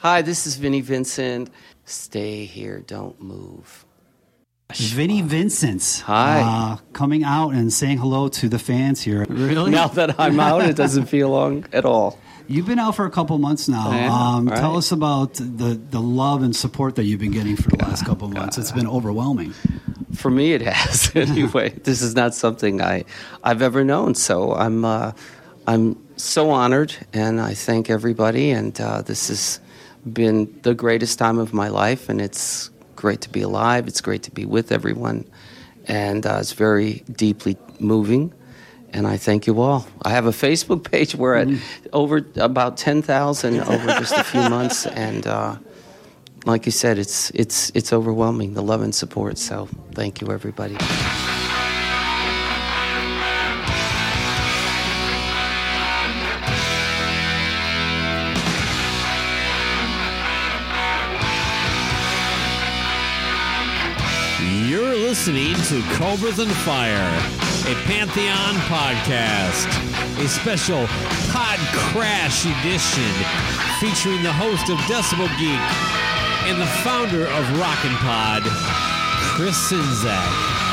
Hi, this is Vinnie Vincent. Stay here, don't move. Vinnie Vincent. Hi. Uh, coming out and saying hello to the fans here. Really? Now that I'm out, it doesn't feel long at all. You've been out for a couple months now. Um, right. Tell us about the, the love and support that you've been getting for the last couple months. It's been overwhelming. For me, it has. anyway, this is not something I, I've ever known. So I'm, uh, I'm so honored, and I thank everybody. And uh, this has been the greatest time of my life, and it's great to be alive. It's great to be with everyone, and uh, it's very deeply moving. And I thank you all. I have a Facebook page where at over about ten thousand over just a few months, and uh, like you said, it's it's it's overwhelming the love and support. So thank you, everybody. Listening to Cobras and Fire, a Pantheon podcast, a special Pod Crash edition featuring the host of Decibel Geek and the founder of Rockin' Pod, Chris Czynszak.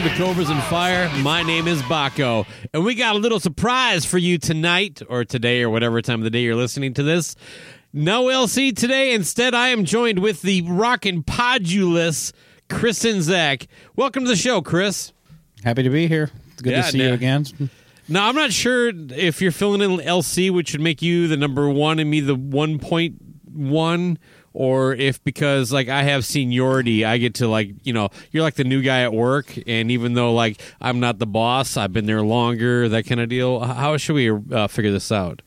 Welcome to Cobras and Fire. My name is Bakko, and we got a little surprise for you tonight, or today, or whatever time of the day you're listening to this. No LC today. Instead, I am joined with the rockin' podulous Chris Czynszak. Welcome to the show, Chris. Happy to be here. It's good Yeah, to see you again. Now, I'm not sure if you're filling in LC, which would make you the number one and me the 1.1, or if because like I have seniority, I get to like, you know, you're like the new guy at work. And even though like I'm not the boss, I've been there longer, that kind of deal. How should we uh, figure this out?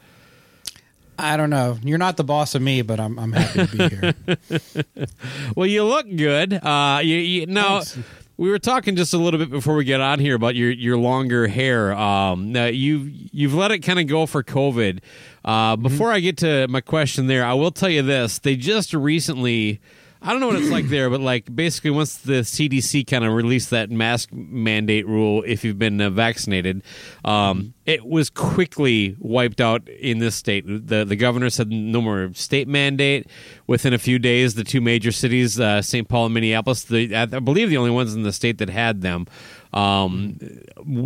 I don't know. You're not the boss of me, but I'm, I'm happy to be here. Well, you look good. Uh, you, you no, Thanks. we were talking just a little bit before we get on here about your your longer hair. Um, now you've you've let it kind of go for COVID. Uh, before I get to my question, there, I will tell you this: they just recently. I don't know what it's like there, but like basically, once the CDC kind of released that mask mandate rule, if you've been uh, vaccinated, um, it was quickly wiped out in this state. the The governor said no more state mandate. Within a few days, the two major cities, uh, St. Paul and Minneapolis, the, I believe the only ones in the state that had them, um,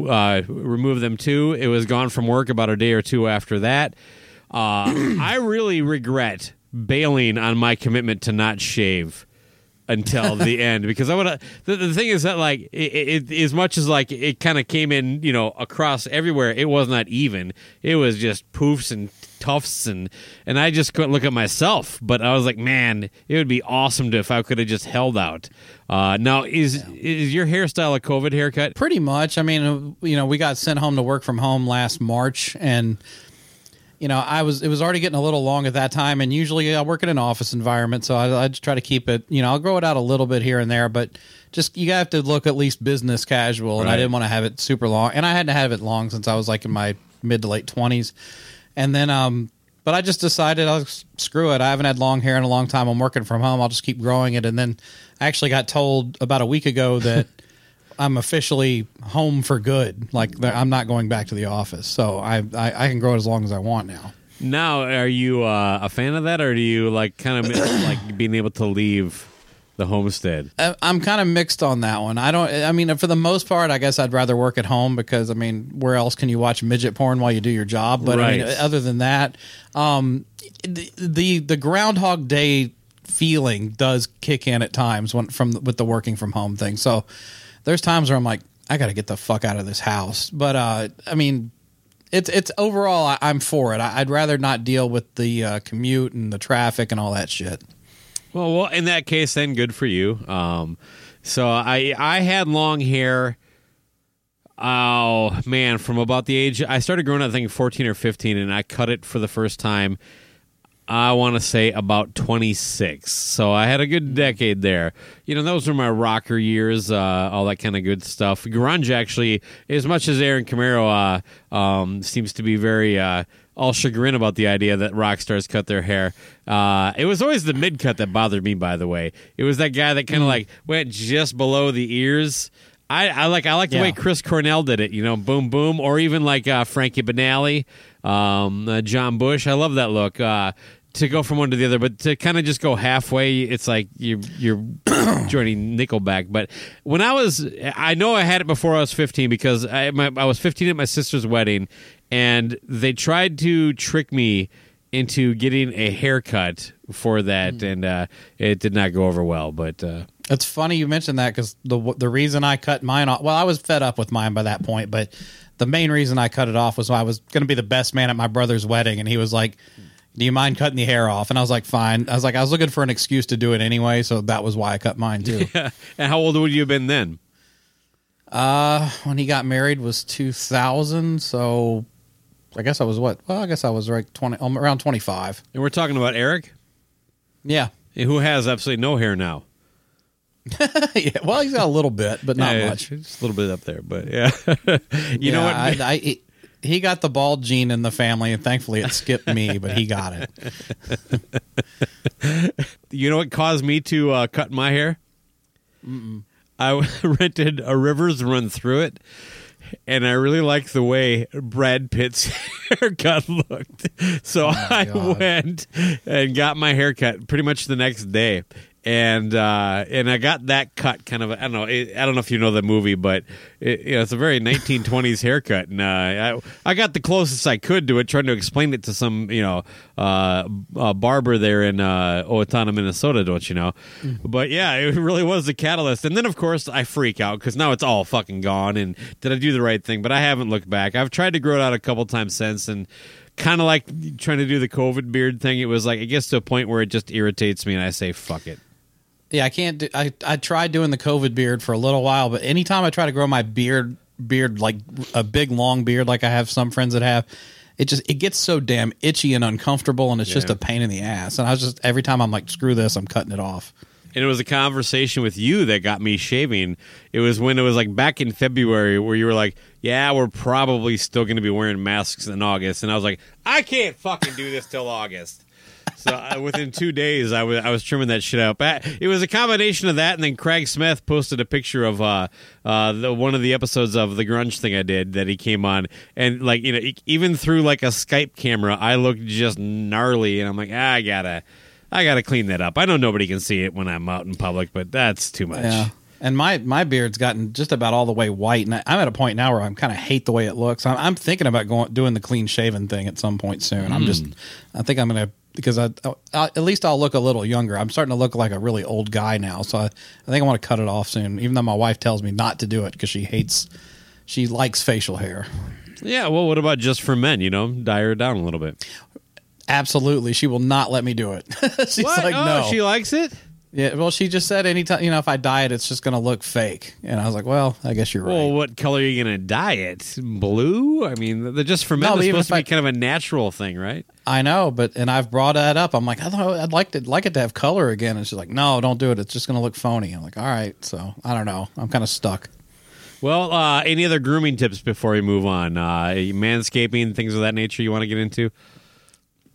uh, removed them too. It was gone from work about a day or two after that. Uh, I really regret bailing on my commitment to not shave until the end because I would. The, the thing is that like it, it, as much as like it kind of came in, you know, across everywhere, it was not even. It was just poofs and tufts and and I just couldn't look at myself. But I was like, man, it would be awesome to if I could have just held out. Uh, now, is is your hairstyle a COVID haircut? Pretty much. I mean, you know, we got sent home to work from home last March, and you know, I was it was already getting a little long at that time, and usually I work in an office environment, so I, I just try to keep it. You know, I'll grow it out a little bit here and there, but just you have to look at least business casual, and I didn't want to have it super long, and I hadn't have it long since I was like in my mid to late twenties, and then um. But I just decided, I'll screw it. I haven't had long hair in a long time. I'm working from home. I'll just keep growing it. And then I actually got told about a week ago that I'm officially home for good. Like I'm not going back to the office, so I I, I can grow it as long as I want now. Now, are you uh, a fan of that, or do you like kind of like being able to leave the homestead? I- I'm kind of mixed on that one. I don't. I mean, for the most part, I guess I'd rather work at home because I mean, where else can you watch midget porn while you do your job? But I mean, Right. other than that, um, the, the the Groundhog Day feeling does kick in at times when from with the working from home thing. So there's times where I'm like, I got to get the fuck out of this house. But uh, I mean. It's it's overall I, I'm for it. I, I'd rather not deal with the uh, commute and the traffic and all that shit. Well, well, in that case, then good for you. Um, so I I had long hair. Oh man, from about the age I started growing up, I think fourteen or fifteen, and I cut it for the first time. I want to say about twenty six. So I had a good decade there. You know, those were my rocker years, uh, all that kind of good stuff. Grunge actually, as much as Aaron Camaro uh, um, seems to be very. Uh, all chagrin about the idea that rock stars cut their hair. Uh, it was always the mid cut that bothered me. By the way, it was that guy that kind of like went just below the ears. I, I like I like the Yeah. way Chris Cornell did it. You know, boom boom, or even like uh, Frankie Banali, um, uh, John Bush. I love that look. Uh, to go from one to the other, but to kind of just go halfway, it's like you're you're joining Nickelback. But when I was, I know I had it before I was 15 because I my, I was 15 at my sister's wedding, and they tried to trick me into getting a haircut for that, and uh, it did not go over well. But uh, It's funny you mentioned that because the the reason I cut mine off. Well, I was fed up with mine by that point, but the main reason I cut it off was I was going to be the best man at my brother's wedding, and he was like, "Do you mind cutting the hair off?" And I was like, "Fine." I was like, I was looking for an excuse to do it anyway, so that was why I cut mine too. and how old would you have been then? uh, when he got married was two thousand, so I guess I was what? Well, I guess I was like twenty, um, around twenty five. And we're talking about Eric, Yeah. who has absolutely no hair now. yeah. Well, he's got a little bit, but not Yeah, much. Just a little bit up there, but yeah. you know what? I, I, he- got the bald gene in the family, and thankfully it skipped me, but he got it. you know what caused me to uh, cut my hair? I rented a River Runs Through It, and I really liked the way Brad Pitt's haircut looked. So I God. went and got my haircut pretty much the next day. And uh, and I got that cut kind of I don't know I don't know if you know the movie but it, you know, it's a very 1920s haircut. And uh, I I got the closest I could to it trying to explain it to some you know uh, barber there in uh, Owatonna Minnesota don't you know? But yeah it really was the catalyst. And then of course I freak out because now it's all fucking gone. And did I do the right thing? But I haven't looked back. I've tried to grow it out a couple times since. And kind of like trying to do the COVID beard thing it was like it gets to a point where it just irritates me and I say fuck it Yeah, I can't. Do, I I tried doing the COVID beard for a little while, but anytime I try to grow my beard, beard like a big long beard, like I have some friends that have, it just it gets so damn itchy and uncomfortable, and it's just a pain in the ass. And I was just every time I'm like, screw this, I'm cutting it off. and it was a conversation with you that got me shaving. It was when it was like back in February where you were like, "Yeah, we're probably still going to be wearing masks in August," and I was like, "I can't fucking do this till August." So uh, within two days, I was I was trimming that shit out. Uh, It was a combination of that, and then Craig Smith posted a picture of uh, uh, the one of the episodes of the grunge thing I did that he came on, and like you know, even through like a Skype camera, I looked just gnarly, and I'm like, ah, I gotta, I gotta clean that up. I know nobody can see it when I'm out in public, but that's too much. Yeah. And my my beard's gotten just about all the way white, and I, I'm at a point now where I'm kind of hate the way it looks. I'm, I'm thinking about going doing the clean shaven thing at some point soon. I'm just, I think I'm gonna because I, I at least I'll look a little younger. I'm starting to look like a really old guy now, so I, I think I want to cut it off soon. Even though my wife tells me not to do it because she hates, she likes facial hair. Yeah, well, what about just for men? You know, dye her down a little bit. Absolutely, she will not let me do it. She's What? like, oh, no. she likes it. Yeah, well, she just said anytime you know if I dye it, it's just going to look fake. And I was like, well, I guess you're right. Well, what color are you going to dye it? Blue? I mean, the just for men No, is supposed to be I- kind of a natural thing, right? I know, but and I've brought that up. I'm like, I thought I'd like to like it to have color again. And she's like, no, don't do it. It's just going to look phony. I'm like, all right. So I don't know. I'm kind of stuck. Well, uh, any other grooming tips before we move on? Uh, manscaping, things of that nature you want to get into?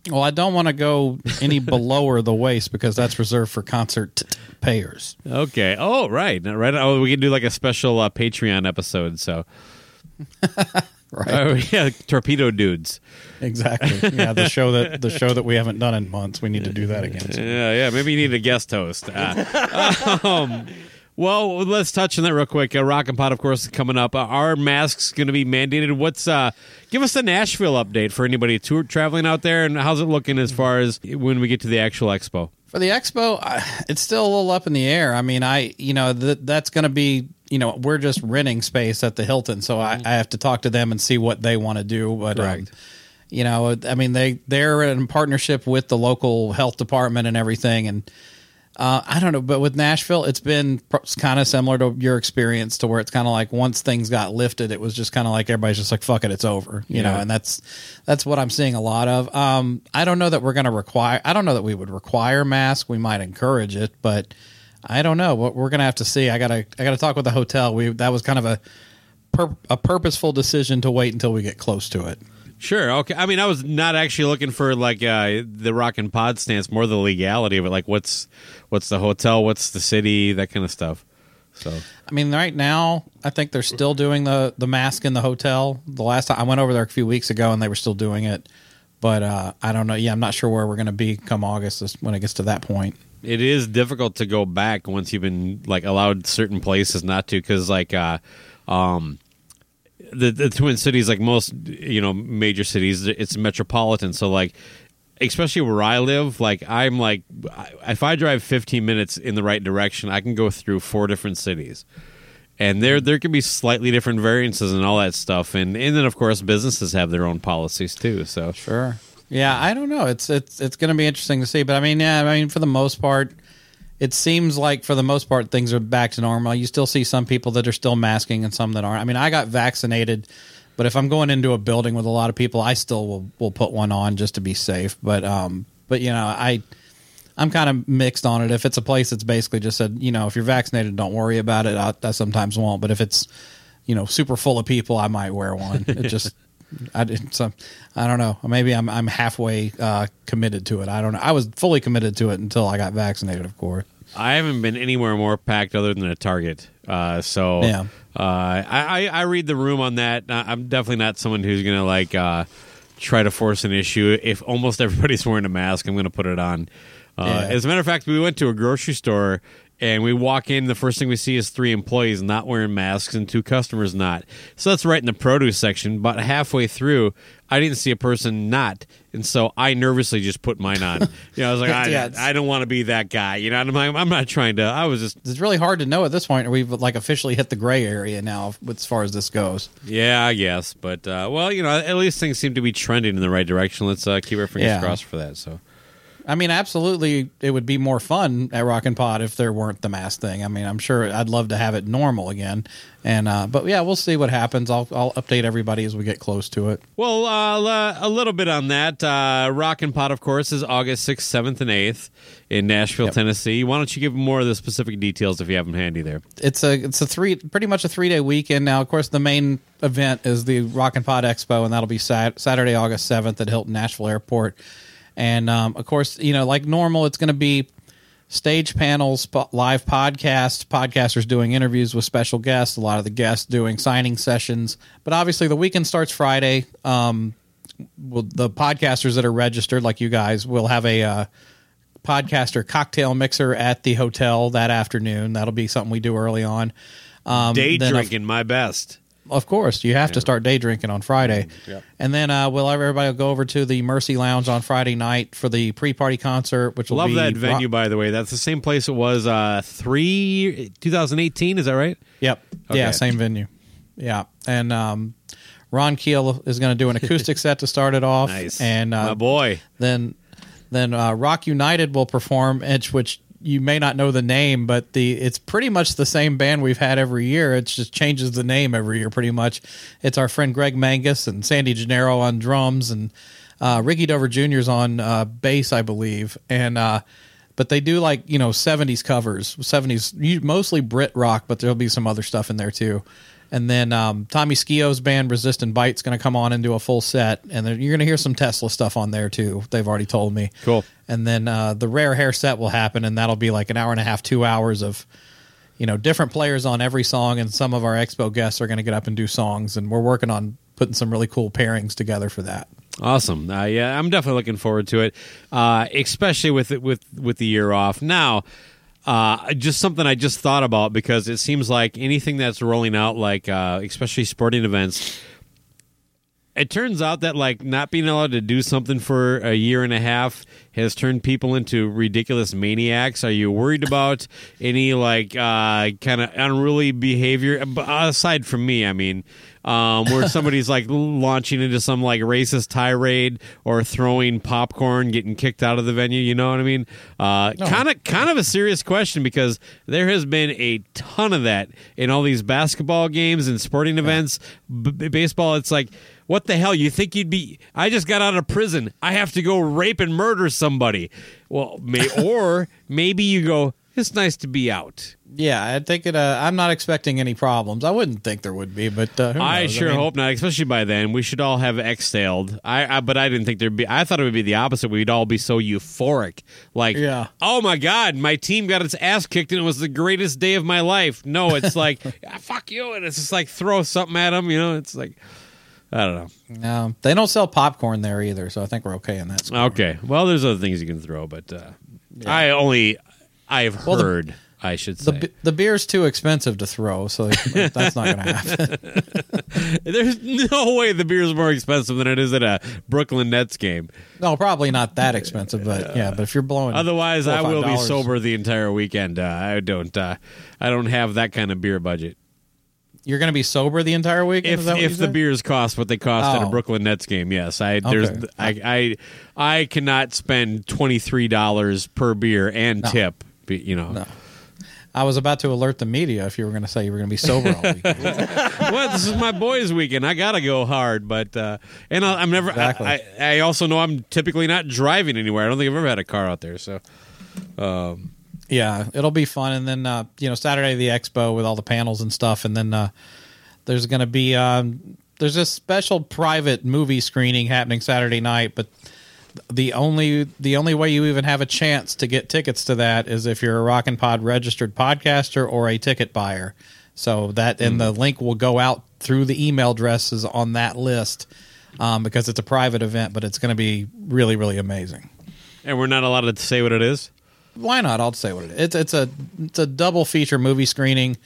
Well, I don't want to go any below or the waist because that's reserved for concert t- payers. Okay. Oh, right. Right. Oh, we can do like a special uh, Patreon episode. So, Right. oh, yeah, torpedo dudes. Exactly. Yeah, the show that the show that we haven't done in months. We need to do that again. Yeah, yeah. Maybe you need a guest host. Uh, um, well, let's touch on that real quick. Uh, Rock and Pod, of course, is coming up. Uh, are masks going to be mandated? What's uh? Give us a Nashville update for anybody tour traveling out there, and how's it looking as far as when we get to the actual expo? For the expo, it's still a little up in the air. I mean, I you know th- that's going to be you know we're just renting space at the Hilton, so I, I have to talk to them and see what they want to do. But um, you know, I mean they they're in partnership with the local health department and everything, and uh, I don't know, but with Nashville, it's been kind of similar to your experience, to where it's kind of like once things got lifted, it was just kind of like everybody's just like, "Fuck it, it's over," you know. And that's that's what I'm seeing a lot of. Um, I don't know that we're going to require. I don't know that we would require masks. We might encourage it, but I don't know. What we're going to have to see. I gotta I gotta talk with the hotel. We that was kind of a pur- a purposeful decision to wait until we get close to it. Sure. Okay. I mean, I was not actually looking for like uh, the Rock and Pod stance, more the legality of it. Like, what's what's the hotel? What's the city? That kind of stuff. So I mean, right now, I think they're still doing the the mask in the hotel. The last time I went over there a few weeks ago, and they were still doing it. But uh, I don't know. Yeah, I'm not sure where we're going to be come August when it gets to that point. it is difficult to go back once you've been like allowed certain places not to because like uh um the the twin cities like most you know major cities it's metropolitan so like especially where i live like i'm like if i drive 15 minutes in the right direction i can go through four different cities and there there can be slightly different variances and all that stuff and and then of course businesses have their own policies too so Sure. Yeah, I don't know. It's it's it's going to be interesting to see. But I mean, yeah, I mean, for the most part, it seems like for the most part things are back to normal. You still see some people that are still masking and some that aren't. I mean, I got vaccinated, but if I'm going into a building with a lot of people, I still will will put one on just to be safe. But um, but you know, I. I'm kind of mixed on it. If it's a place that's basically just said, you know, if you're vaccinated, don't worry about it. I, I sometimes won't. But if it's, you know, super full of people, I might wear one. It just, I didn't. So, I don't know. Maybe I'm I'm halfway uh, committed to it. I don't know. I was fully committed to it until I got vaccinated, of course. I haven't been anywhere more packed other than a Target. Uh, so Yeah. uh, I, I I read the room on that. I'm definitely not someone who's gonna like uh, try to force an issue. If almost everybody's wearing a mask, I'm gonna put it on. Uh, Yeah. As a matter of fact, we went to a grocery store and we walk in. The first thing we see is three employees not wearing masks and two customers not. So that's right in the produce section. But halfway through, I didn't see a person not, and so I nervously just put mine on. you know, I was like, I, Yeah, I don't want to be that guy. You know, I'm, like, I'm not trying to. I was just It's really hard to know at this point. We've like officially hit the gray area now as far as this goes. Yeah, I guess. But uh, well, you know, at least things seem to be trending in the right direction. Let's uh, keep our fingers Yeah. crossed for that. So I mean, absolutely, it would be more fun at Rock and Pod if there weren't the mask thing. I mean, I'm sure I'd love to have it normal again. And uh, but yeah, we'll see what happens. I'll I'll update everybody as we get close to it. Well, uh, l- a little bit on that. Uh, Rock and Pod, of course, is August 6th, 7th, and 8th in Nashville, Tennessee. Why don't you give more of the specific details if you have them handy there? It's a it's a three pretty much a three day weekend now. Of course, the main event is the Rock and Pod Expo, and that'll be sat- Saturday, August seventh at Hilton Nashville Airport. And um, of course, you know, like normal, it's going to be stage panels, live podcast, podcasters doing interviews with special guests, a lot of the guests doing signing sessions. But obviously, the weekend starts Friday. Um, well, the podcasters that are registered, like you guys, will have a uh, podcaster cocktail mixer at the hotel that afternoon. That'll be something we do early on. Um, Day drinking, my best. Of course, you have to start day drinking on Friday, Yep. and then uh, we'll have everybody go over to the Mercy Lounge on Friday night for the pre-party concert, which will Love be that rock- venue, by the way. That's the same place it was uh, three 2018. Is that right? Yep. Okay. Yeah, same venue. Yeah, and um, Ron Keel is going to do an acoustic set to start it off. Nice, and uh, my boy. Then, then uh, Rock United will perform, which, which you may not know the name, but the it's pretty much the same band we've had every year. It just changes the name every year, pretty much. It's our friend Greg Mangus and Sandy Gennaro on drums, and uh, Ricky Dover Jr. is on uh, bass, I believe, and. Uh, but they do like you know 70s covers 70s mostly brit rock but there'll be some other stuff in there too and then um, Tommy Skeoch's band resistant bite's is going to come on and do a full set and then you're going to hear some tesla stuff on there too they've already told me Cool. and then uh, the rare hair set will happen and that'll be like an hour and a half two hours of you know different players on every song and some of our expo guests are going to get up and do songs and we're working on putting some really cool pairings together for that Awesome. Uh, yeah, I'm definitely looking forward to it, uh, especially with it with with the year off. Now, uh, just something I just thought about because it seems like anything that's rolling out, like uh, especially sporting events. It turns out that like not being allowed to do something for a year and a half has turned people into ridiculous maniacs. Are you worried about any like uh, kind of unruly behavior aside from me? I mean, um, where somebody's like launching into some like racist tirade or throwing popcorn, getting kicked out of the venue. You know what I mean? Uh, Kind of, kind of a serious question because there has been a ton of that in all these basketball games and sporting events, b- b- baseball. It's like. What the hell? You think you'd be? I just got out of prison. I have to go rape and murder somebody. Well, may, or maybe you go. It's nice to be out. Yeah, I think it. Uh, I'm not expecting any problems. I wouldn't think there would be, but uh, who I sure mean, hope not. Especially by then, we should all have exhaled. I, I, but I didn't think there'd be. I thought it would be the opposite. We'd all be so euphoric, like, Yeah. oh my god, my team got its ass kicked and it was the greatest day of my life. No, it's like, "Ah, fuck you, and it's just like throw something at them. You know, it's like, I don't know. No, they don't sell popcorn there either, so I think we're okay in that. Score. Okay, well, there's other things you can throw, but uh, I only I've Well, the- heard. I should say. The the beer's too expensive to throw, so that's not going to happen. There's no way the beer is more expensive than it is at a Brooklyn Nets game. No, probably not that expensive, but yeah. But if you're blowing, Otherwise, I will be sober the entire weekend. Uh, I don't. Uh, I don't have that kind of beer budget. You're going to be sober the entire weekend. If is that what if the beers cost what they cost at a Oh. Brooklyn Nets game, yes, I there's I, I I cannot spend twenty three dollars per beer and tip. Be- You know, I was about to alert the media if you were going to say you were going to be sober all weekend. well, this is my boys' weekend. I gotta go hard, but uh, and I, I'm never. Exactly. I, I, I also know I'm typically not driving anywhere. I don't think I've ever had a car out there. So yeah, it'll be fun. And then uh, you know Saturday the expo with all the panels and stuff, and then uh, there's going to be um, there's a special private movie screening happening Saturday night, but the only the only way you even have a chance to get tickets to that is if you're a Rockin' Pod registered podcaster or a ticket buyer. So that and the link will go out through the email addresses on that list um, because it's a private event, but it's going to be really really amazing. and we're not allowed to say what it is. Why not? I'll say what it is. It's it's a it's a double feature movie screening.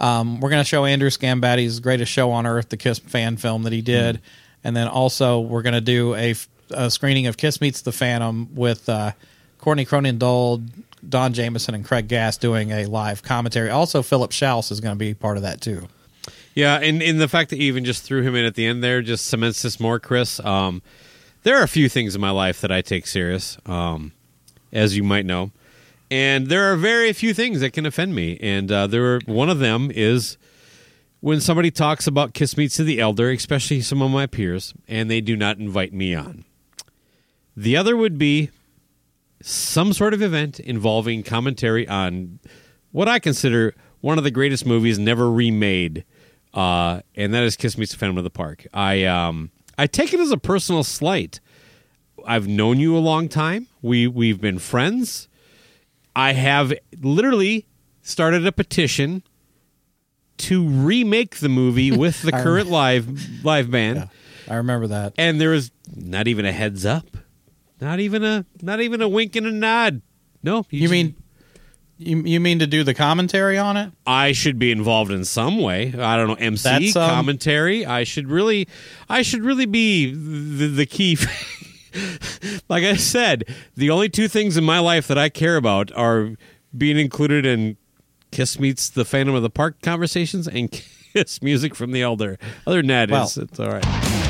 Um, we're going to show Andrew Scambatti's greatest show on earth, the Kiss fan film that he did, and then also we're going to do a, a screening of Kiss Meets the Phantom with uh, Courtney Cronin Dole, Don Jameson, and Craig Gass doing a live commentary. Also, Philip Schaus is going to be part of that too. Yeah, and, and the fact that you even just threw him in at the end there just cements this more, Chris. Um, there are a few things in my life that I take serious, um, as you might know, and there are very few things that can offend me. And uh, there are, one of them is when somebody talks about Kiss Meets to the Elder, especially some of my peers, and they do not invite me on. The other would be some sort of event involving commentary on what I consider one of the greatest movies never remade, uh, and that is Kiss Meets the Phantom of the Park. I um, I take it as a personal slight. I've known you a long time. We we've been friends. I have literally started a petition to remake the movie with the current live live band I remember that. and there was not even a heads up, not even a not even a wink and a nod. No, You just- mean You you mean to do the commentary on it? I should be involved in some way. I don't know MC um, commentary. I should really, I should really be the, the key. like I said, the only two things in my life that I care about are being included in Kiss meets the Phantom of the Park conversations and Kiss music from the Elder. Other than that, Well- it's, it's all right.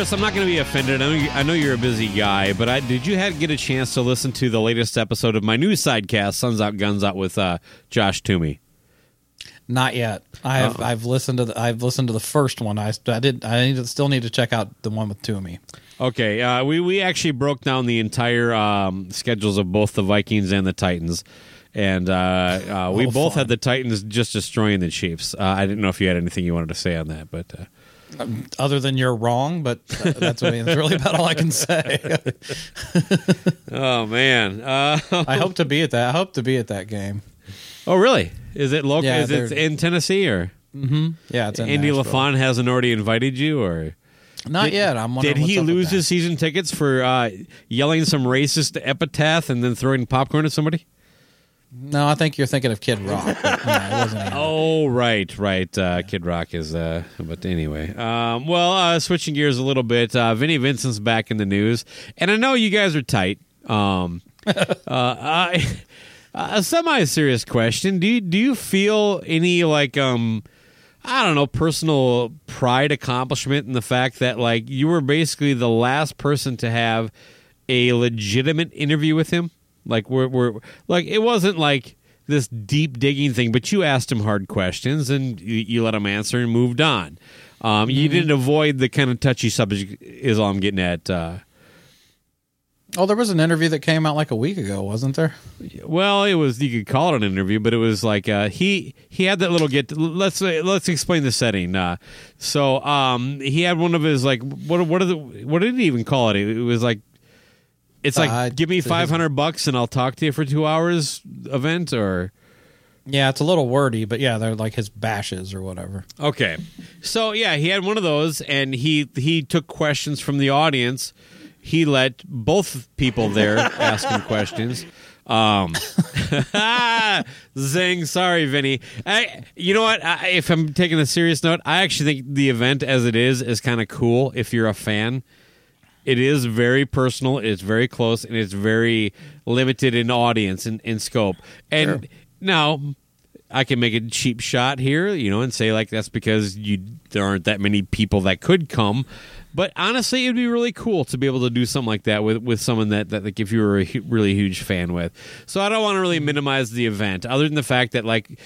Chris, I'm not going to be offended. I know, you, I know you're a busy guy, but I, did you have, get a chance to listen to the latest episode of my new sidecast, Suns Out, Guns Out, with uh, Josh Toomey? Not yet. I have. I've listened to. The, I've listened to the first one. I, I did. I need to, still need to check out the one with Toomey. Okay, uh, we we actually broke down the entire um, schedules of both the Vikings and the Titans, and uh, uh, we Oh, both fun. had the Titans just destroying the Chiefs. Uh, I didn't know if you had anything you wanted to say on that, but uh, Other than you're wrong, but that's, I mean, that's really about all I can say. oh man, uh, I hope to be at that. I hope to be at that game. oh really? Is it local? Yeah, Is it in Tennessee or Yeah, it's in Andy Nashville. LaFon hasn't already invited you or? Not yet. I'm. wondering Did he what's up with lose his season tickets for uh, yelling some racist epitaph and then throwing popcorn at somebody? No, I think you're thinking of Kid Rock. but, no, it wasn't him. Oh, right, right. Uh, Kid Rock is. Uh, but anyway, um, well, uh, switching gears a little bit. Uh, Vinnie Vincent's back in the news, and I know you guys are tight. Um, uh, I, a semi-serious question: Do you do you feel any like um? I don't know, personal pride accomplishment in the fact that like you were basically the last person to have a legitimate interview with him. Like we're, we're like it wasn't like this deep digging thing, but you asked him hard questions and you, you let him answer and moved on. Um, You didn't avoid the kind of touchy subject. Is all I'm getting at. Uh, Oh, there was an interview that came out like a week ago, wasn't there? Well, it was you could call it an interview, but it was like uh, he he had that little get. Let's let's explain the setting. Uh, so um, he had one of his like what what are the what did he even call it? It was like it's like Uh, give me five hundred bucks and I'll talk to you for two hours event or Yeah, it's a little wordy, but yeah, they're like his bashes or whatever. Okay. So yeah, he had one of those and he he took questions from the audience. He let both people there ask him questions. Um Zing, sorry Vinnie. I you know what? I, if I'm taking a serious note, I actually think the event as it is is kind of cool if you're a fan. It is very personal, it's very close, and it's very limited in audience and in scope. And now I can make a cheap shot here, you know, and say like that's because you there aren't that many people that could come. But honestly, it'd be really cool to be able to do something like that with with someone that that like if you were a really huge fan with. So I don't want to really minimize the event, other than the fact that like.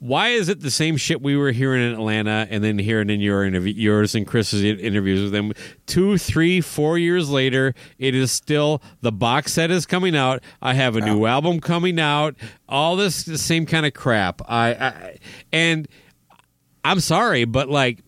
Why is it the same shit we were hearing in Atlanta and then hearing in your interview, yours and Chris's interviews with them? Two, three, four years later, it is still the box set is coming out. I have a new album coming out. All this the same kind of crap. I, I and I'm sorry, but like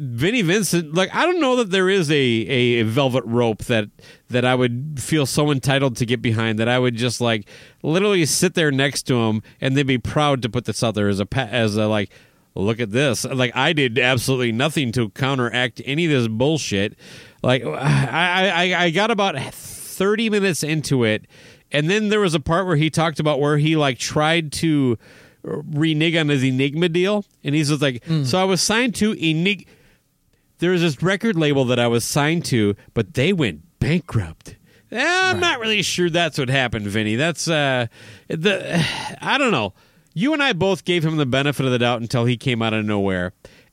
Vinnie Vincent, like I don't know that there is a, a velvet rope that that I would feel so entitled to get behind that I would just like literally sit there next to him and they'd be proud to put this out there as a as a like look at this. Like I did absolutely nothing to counteract any of this bullshit. Like I, I, I got about thirty minutes into it, and then there was a part where he talked about where he like tried to renege on his Enigma deal, and he's just like, hmm. so I was signed to Enigma. There was this record label that I was signed to, but they went bankrupt. Eh, I'm not really sure that's what happened, Vinnie. That's uh, the I don't know. You and I both gave him the benefit of the doubt until he came out of nowhere,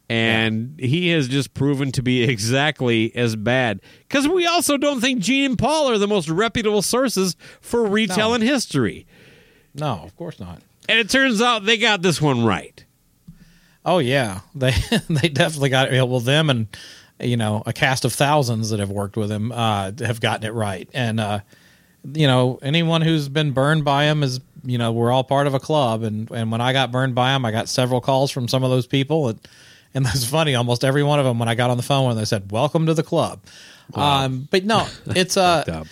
and he has just proven to be exactly as bad. Because we also don't think Gene and Paul are the most reputable sources for retelling history, No, of course not. and it turns out they got this one right. Oh yeah, they they definitely got it. Well, them and you know a cast of thousands that have worked with him uh, have gotten it right, and uh, you know anyone who's been burned by him is you know we're all part of a club, and and when I got burned by him, I got several calls from some of those people, and and that's funny. Almost every one of them when I got on the phone when they said "Welcome to the club." Um, but no, it's uh, Dub.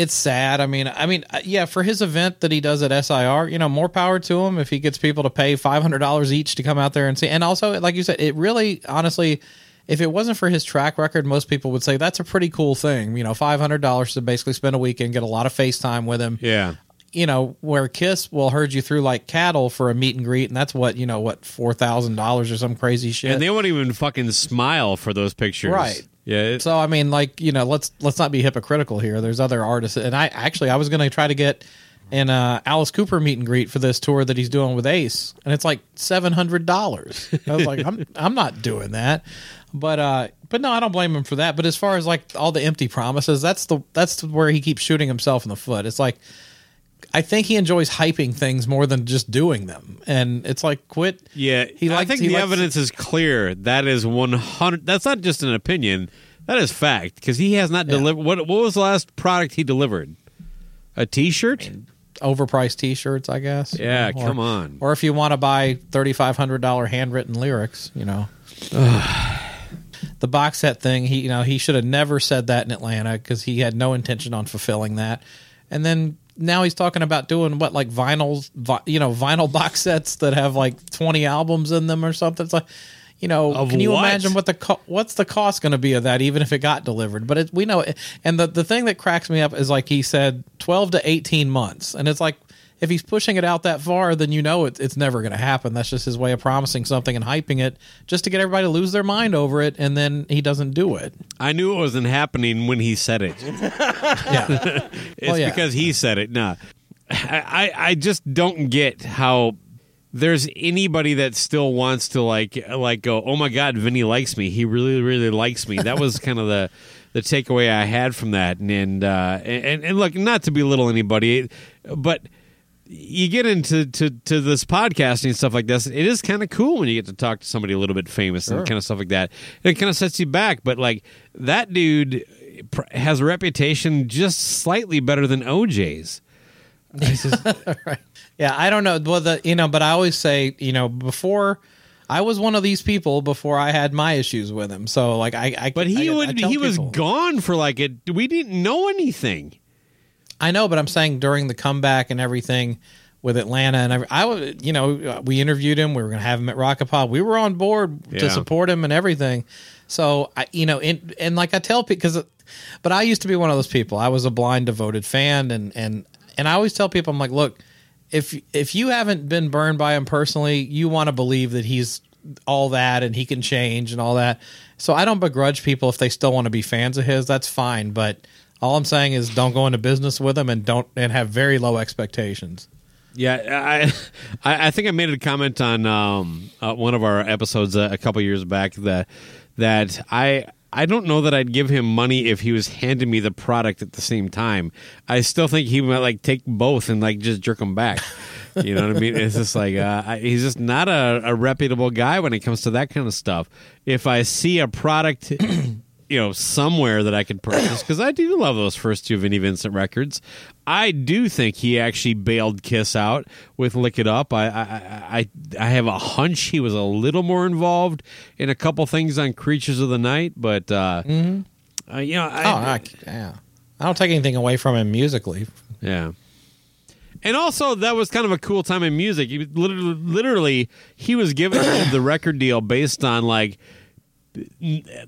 It's sad. I mean, I mean, uh, yeah, for his event that he does at SIR, you know, more power to him if he gets people to pay five hundred dollars each to come out there and see. And also, like you said, it really, honestly, if it wasn't for his track record, most people would say that's a pretty cool thing. You know, five hundred dollars to basically spend a weekend, get a lot of FaceTime with him. Yeah. You know, where Kiss will herd you through like cattle for a meet and greet, and that's what you know, what four thousand dollars or some crazy shit. And they won't even fucking smile for those pictures. Right. Yeah. it- So I mean, like you know, let's let's not be hypocritical here. There's other artists, and I actually I was going to try to get an uh, Alice Cooper meet and greet for this tour that he's doing with Ace, and it's like seven hundred dollars. I was like, I'm I'm not doing that. But uh, but no, I don't blame him for that. But as far as like all the empty promises, that's the that's where he keeps shooting himself in the foot. It's like. I think he enjoys hyping things more than just doing them, and it's like quit. Yeah, he I think he the likes- evidence is clear. That is one hundred. That's not just an opinion. That is fact because he has not delivered. What What was the last product he delivered? A T-shirt. overpriced T-shirts, I guess. Yeah, Or- come on. Or if you want to buy thirty five hundred dollar handwritten lyrics, you know. the box set thing, he you know he should have never said that in Atlanta because he had no intention on fulfilling that. And then now he's talking about doing what like vinyls, vi- you know, vinyl box sets that have like twenty albums in them or something. It's like. You know, Of can you what? imagine what the co- what's the cost going to be of that, even if it got delivered? But it, we know, it, and the the thing that cracks me up is like he said, twelve to eighteen months, and it's like if he's pushing it out that far, then you know it, it's never going to happen. That's just his way of promising something and hyping it, just to get everybody to lose their mind over it, and then he doesn't do it. I knew it wasn't happening when he said it. Yeah, It's Well, yeah. because he said it. Nah, I, I I just don't get how there's anybody that still wants to like like go. Oh my God, Vinnie likes me. He really really likes me. That was kind of the the takeaway I had from that. And and uh, and, and look, not to belittle anybody, but you get into to, to this podcasting and stuff like this, it is kind of cool when you get to talk to somebody a little bit famous and kind of stuff like that. It kind of sets you back, but like that dude has a reputation just slightly better than OJ's. Right? yeah. I don't know. Well, the you know, but I always say, you know, before I was one of these people before I had my issues with him. So like I, I But he I, I would tell he was gone for like it. We didn't know anything. I know, but I'm saying during the comeback and everything with Atlanta and every, I was, you know, we interviewed him. We were going to have him at Rock N Pod. We were on board Yeah. to support him and everything. So I, you know, in, and like I tell people, because, but I used to be one of those people. I was a blind, devoted fan, and and and I always tell people, I'm like, look, if if you haven't been burned by him personally, you want to believe that he's all that and he can change and all that. So I don't begrudge people if they still want to be fans of his. That's fine, but. All I'm saying is don't go into business with him and don't and have very low expectations. Yeah, I, I I think I made a comment on um, uh, one of our episodes uh, a couple years back that that I I don't know that I'd give him money if he was handing me the product at the same time. I still think he might like take both and like just jerk them back. You know what I mean? It's just like uh, I, he's just not a, a reputable guy when it comes to that kind of stuff. If I see a product. You know, somewhere that I could purchase because I do love those first two Vinnie Vincent records. I do think he actually bailed Kiss out with "Lick It Up." I I, I I have a hunch he was a little more involved in a couple things on "Creatures of the Night," but uh, uh, you know, I, oh, I, yeah. I don't take anything away from him musically. yeah. And also, that was kind of a cool time in music. He literally, literally, he was given the record deal based on like.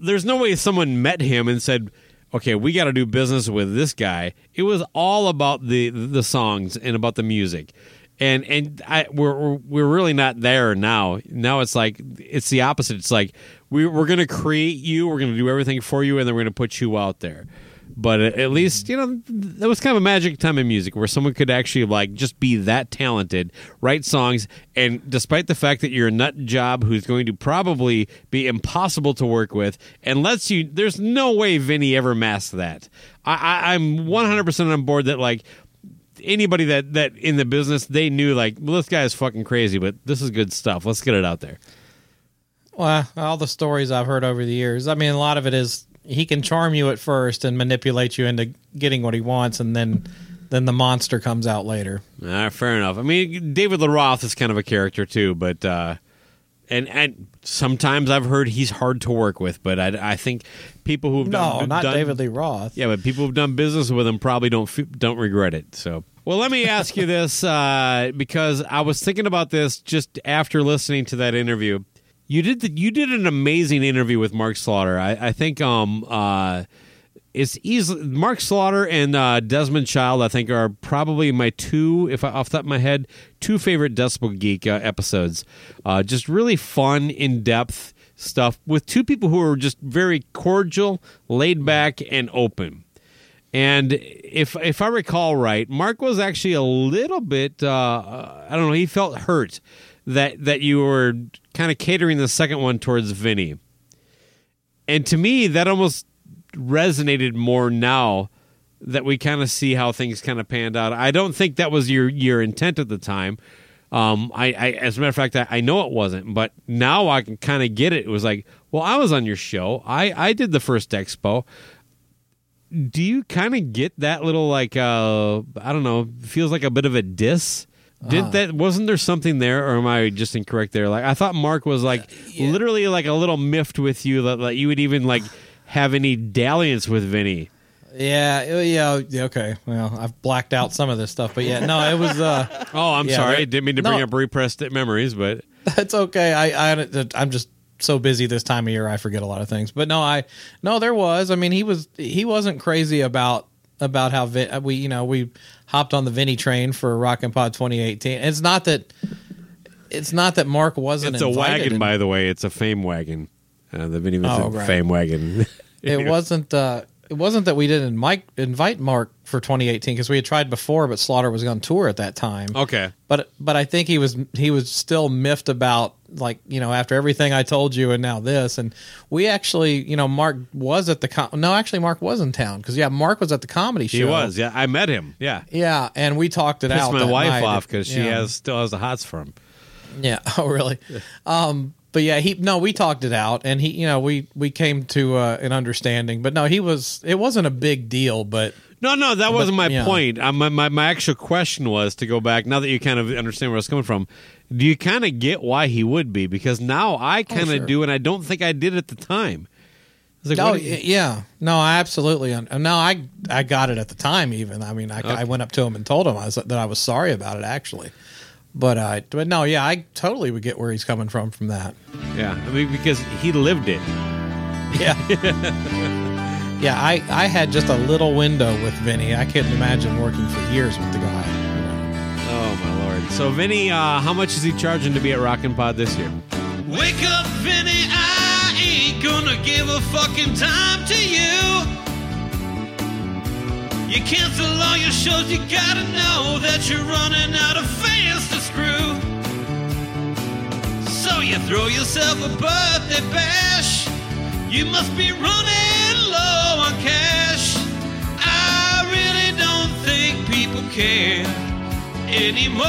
There's no way someone met him and said, "Okay, we got to do business with this guy." It was all about the the songs and about the music, and and I we're we're- really not there now. Now it's like it's the opposite. It's like we we're to create you, we're to do everything for you, and then we're to put you out there but at least you know that was kind of a magic time in music where someone could actually like just be that talented write songs and despite the fact that you're a nut job who's going to probably be impossible to work with and lets you there's no way Vinnie ever masked that i, I i'm 100% on board that like anybody that that in the business they knew like well, this guy is fucking crazy but this is good stuff let's get it out there Well, all the stories I've heard over the years. I mean, a lot of it is he can charm you at first and manipulate you into getting what he wants, and then then the monster comes out later. Uh, fair enough. I mean, David LaRoth is kind of a character too, but uh, and and sometimes I've heard he's hard to work with. But I, I think people who've No, done, not done- David Lee Roth. Yeah, but people who've done business with him probably don't don't regret it. So, well, let me ask you this uh, because I was thinking about this just after listening to that interview. You did the, you did an amazing interview with Mark Slaughter. I, I think um uh it's easily Mark Slaughter and uh, Desmond Child. I think are probably my two, if I, off the top of my head, two favorite Decibel Geek uh, episodes. Uh, just really fun, in depth stuff with two people who are just very cordial, laid back, and open. And if if I recall right, Mark was actually a little bit uh, I don't know, he felt hurt that that you were kind of catering the second one towards Vinnie. And to me that almost resonated more now that we kind of see how things kind of panned out. I don't think that was your your intent at the time. Um, I, I as a matter of fact, I, I know it wasn't, but now I can kind of get it. It was like, well, I was on your show. I I did the first expo do you kind of get that little like uh I don't know, feels like a bit of a diss? Did that wasn't there something there or am I just incorrect there? Like I thought Mark was like literally like a little miffed with you that like you would even like have any dalliance with Vinnie. Yeah, uh, yeah, yeah, okay. Well, I've blacked out some of this stuff, but yeah, no, it was. uh Oh, I'm Yeah, sorry. I didn't mean to bring no. up repressed memories, but That's okay. I, I I'm just so busy this time of year. I forget a lot of things. But no, I no, there was. I mean, he was he wasn't crazy about about how Vin, we you know we hopped on the Vinnie train for Rock and Pod 2018. It's not that it's not that Mark wasn't. it's a wagon and- by the way. It's a fame wagon. Uh, the Vinnie Oh, Vincent right. fame wagon. it wasn't. uh it wasn't that we didn't Mike invite Mark for 2018 because we had tried before, but Slaughter was on tour at that time. okay. But but I think he was he was still miffed about like you know after everything I told you and now this and we actually you know Mark was at the com- no actually Mark was in town because yeah Mark was at the comedy show He was. Yeah, I met him. Yeah. yeah and we talked it Pissed out my wife night. off because she Yeah. has still has the hots for him. yeah oh really um but yeah he no we talked it out and he you know we we came to uh, an understanding but no he was it wasn't a big deal but No, no, that wasn't my yeah. point. Uh, my, my my actual question was to go back. Now that you kind of understand where I was coming from, do you kind of get why he would be? Because now I kind of Oh, sure. do, and I don't think I did at the time. Like, No, what do you- yeah, no, I absolutely. No, I I got it at the time. Even I mean, I, I went up to him and told him I was, that I was sorry about it actually. But uh, but no, yeah, I totally would get where he's coming from from that. yeah, I mean because he lived it. Yeah, yeah. I I had just a little window with Vinnie. I couldn't imagine working for years with the guy. So Vinnie, uh, how much is he charging to be at Rock N Pod this year? Wake up, Vinnie. I ain't gonna give a fucking time to you. You cancel all your shows, you gotta know that you're running out of fans to screw. So you throw yourself a birthday bash. You must be running low on cash. I really don't think people care anymore.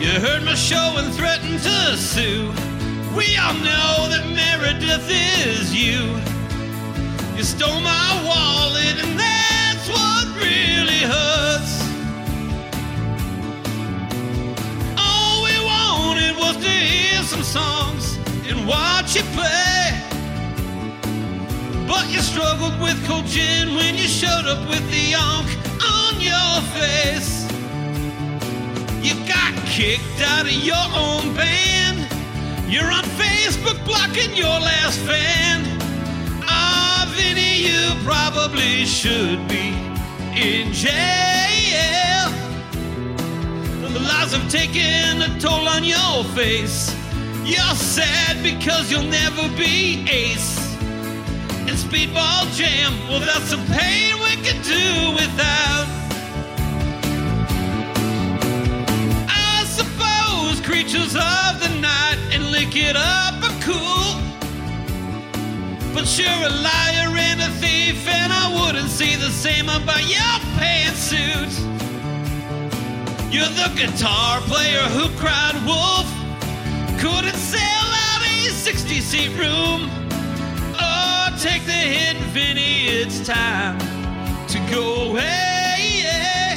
You heard my show and threatened to sue. We all know that Meredith is you. You stole my wallet, and that's what really hurts. All we wanted was to hear some songs and watch you play. But you struggled with cold gin when you showed up with the yonk. on your face. You got kicked out of your own band. You're on Facebook blocking your last fan. Ah, Vinnie, you probably should be in jail. The lies have taken a toll on your face. You're sad because you'll never be ace. And speedball jam, well, that's some pain we can do without. I suppose creatures of the night and lick it up are cool. But you're a liar and a thief, and I wouldn't say the same about your pantsuit. You're the guitar player who cried wolf. Couldn't sell out a 60 seat room. Take the hit, Vinnie, it's time to go away.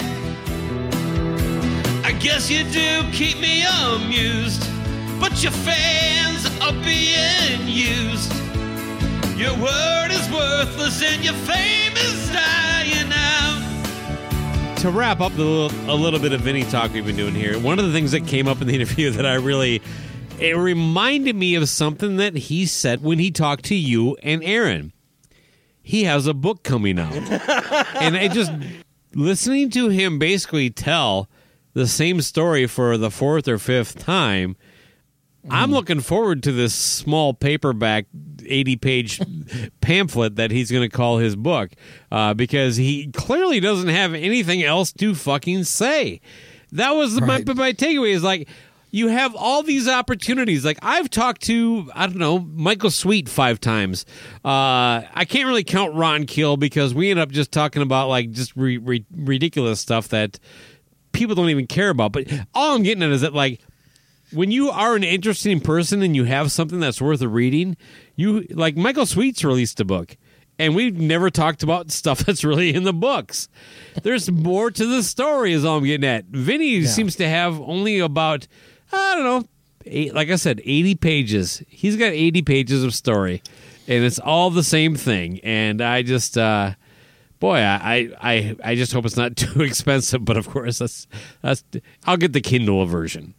I guess you do keep me amused, but your fans are being used. Your word is worthless and your fame is dying out. To wrap up the a little bit of Vinnie talk we've been doing here, one of the things that came up in the interview that I really it reminded me of something that he said when he talked to you and Aaron. He has a book coming out. and I just listening to him basically tell the same story for the fourth or fifth time. I'm looking forward to this small paperback 80 page pamphlet that he's going to call his book uh, because he clearly doesn't have anything else to fucking say. That was Right. my, my takeaway is like, you have all these opportunities. Like I've talked to, I don't know, Michael Sweet five times. Uh, I can't really count Ron Keel because we end up just talking about like just re- re- ridiculous stuff that people don't even care about. But all I'm getting at is that like when you are an interesting person and you have something that's worth a reading, you like Michael Sweet's released a book. And we've never talked about stuff that's really in the books. There's more to the story, is all I'm getting at. Vinnie seems to have only about, I don't know, eight, like I said, 80 pages. He's got 80 pages of story, and it's all the same thing. And I just, uh, boy, I, I, I just hope it's not too expensive. But of course, that's, that's, I'll get the Kindle version.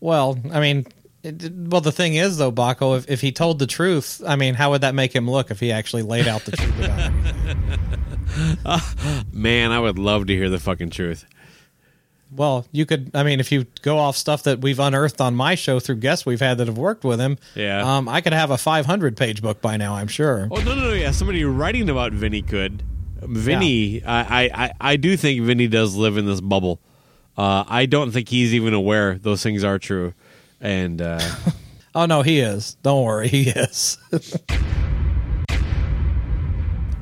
Well, I mean, it, well, the thing is, though, Bakko, if, if he told the truth, I mean, how would that make him look if he actually laid out the truth about everything? Man, I would love to hear the fucking truth. Well, you could, I mean, if you go off stuff that we've unearthed on my show through guests we've had that have worked with him, Yeah. um, I could have a 500 page book by now, I'm sure. Oh no, no, no! Yeah, somebody writing about Vinnie could. Vinnie, I, I, I, I do think Vinnie does live in this bubble. Uh, I don't think he's even aware those things are true. And uh, Oh, no, he is. Don't worry, he is.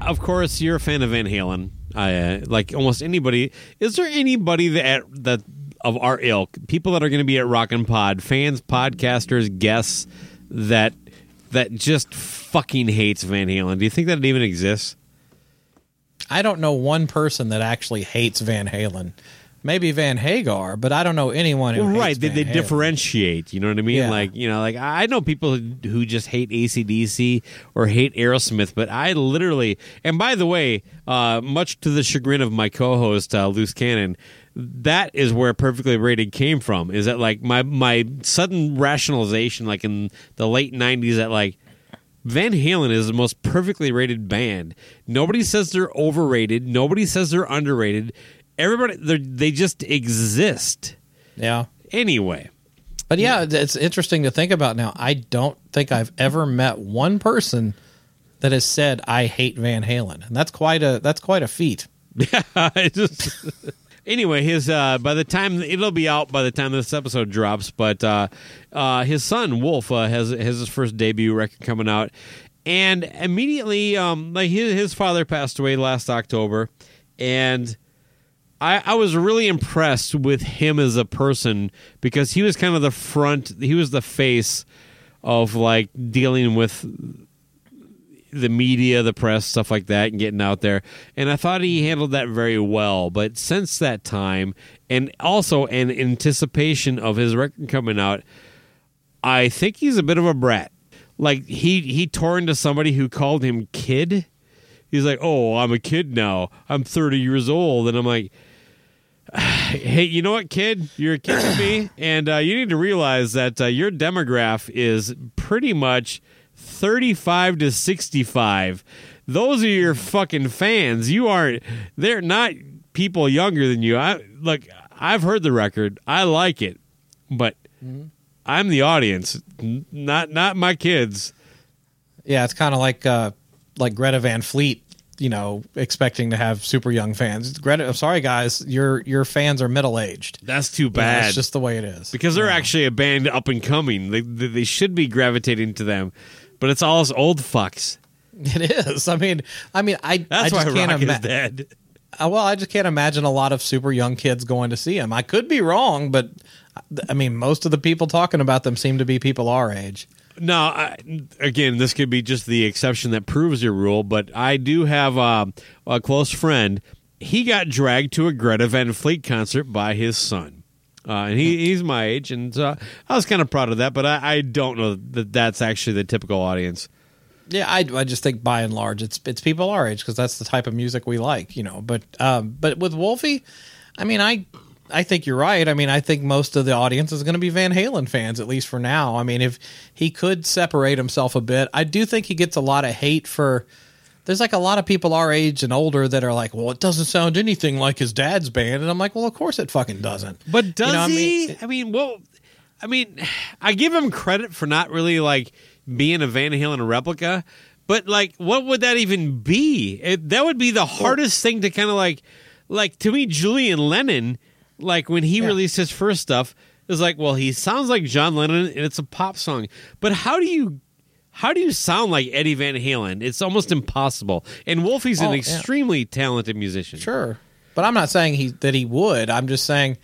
of course, you're a fan of Van Halen. I uh, like almost anybody. Is there anybody that that of our ilk, people that are going to be at Rock N Pod, fans, podcasters, guests that that just fucking hates Van Halen? Do you think that it even exists? I don't know one person that actually hates Van Halen. Maybe Van Hagar, but I don't know anyone who Well, right. They, they differentiate. You know what I mean? Yeah. Like, you know, like I know people who, who just hate ACDC or hate Aerosmith, but I literally, and by the way, uh, much to the chagrin of my co host, uh, Loose Cannon, that is where Perfectly Rated came from. Is that like my, my sudden rationalization, like in the late 90s, that like, Van Halen is the most perfectly rated band. Nobody says they're overrated. Nobody says they're underrated. Everybody, they're- just exist Yeah. anyway. But yeah, it's interesting to think about now. I don't think I've ever met one person that has said I hate Van Halen, and that's quite a that's quite a feat. It just- anyway, his uh, by the time it'll be out by the time this episode drops, but uh, uh, his son Wolf uh, has has his first debut record coming out, and immediately, um, like his his father passed away last October, and. I, I was really impressed with him as a person because he was kind of the front, he was the face of like dealing with the media, the press, stuff like that, and getting out there. And I thought he handled that very well. But since that time, and also in anticipation of his record coming out, I think he's a bit of a brat. Like he he tore into somebody who called him kid. he's like, "Oh, I'm a kid now. I'm 30 years old," and I'm like. Hey, you know what, kid? You're a kid to me, and uh, you need to realize that uh, your demographic is pretty much 35 to 65. Those are your fucking fans. You aren't. They're not people younger than you. I look. I've heard the record. I like it, but I'm the audience, not not my kids. Yeah, it's kind of like uh, like Greta Van Fleet, you know, expecting to have super young fans. Greta, I'm sorry guys, your your fans are middle aged. That's too bad. It's just the way it is. because they're actually a band up and coming. They, they they should be gravitating to them, but it's all us old fucks. It is. I mean, I mean, I That's I why just can't rock is dead. Uh, well, I just can't imagine a lot of super young kids going to see him. I could be wrong, but I mean, most of the people talking about them seem to be people our age. No, I, again, this could be just the exception that proves your rule, but I do have uh, a close friend. He got dragged to a Greta Van Fleet concert by his son. Uh, and he, he's my age, and uh, I was kind of proud of that, but I, I don't know that that's actually the typical audience. Yeah, I, I just think by and large it's it's people our age because that's the type of music we like, you know. But um, but with Wolfie, I mean, I I think you're right. I mean, I think most of the audience is going to be Van Halen fans at least for now. I mean, if he could separate himself a bit, I do think he gets a lot of hate for. There's like a lot of people our age and older that are like, well, it doesn't sound anything like his dad's band, and I'm like, well, of course it fucking doesn't. But does You know what I he? mean? I mean, well, I mean, I give him credit for not really like being a Van Halen replica, but like, what would that even be? It, that would be the hardest thing to kind of like, like to me, Julian Lennon, like when he Yeah. released his first stuff, is like, well, he sounds like John Lennon and it's a pop song, but how do you? How do you sound like Eddie Van Halen? It's almost impossible. And Wolfie's Oh, an yeah. extremely talented musician. Sure, but I'm not saying he that he would. I'm just saying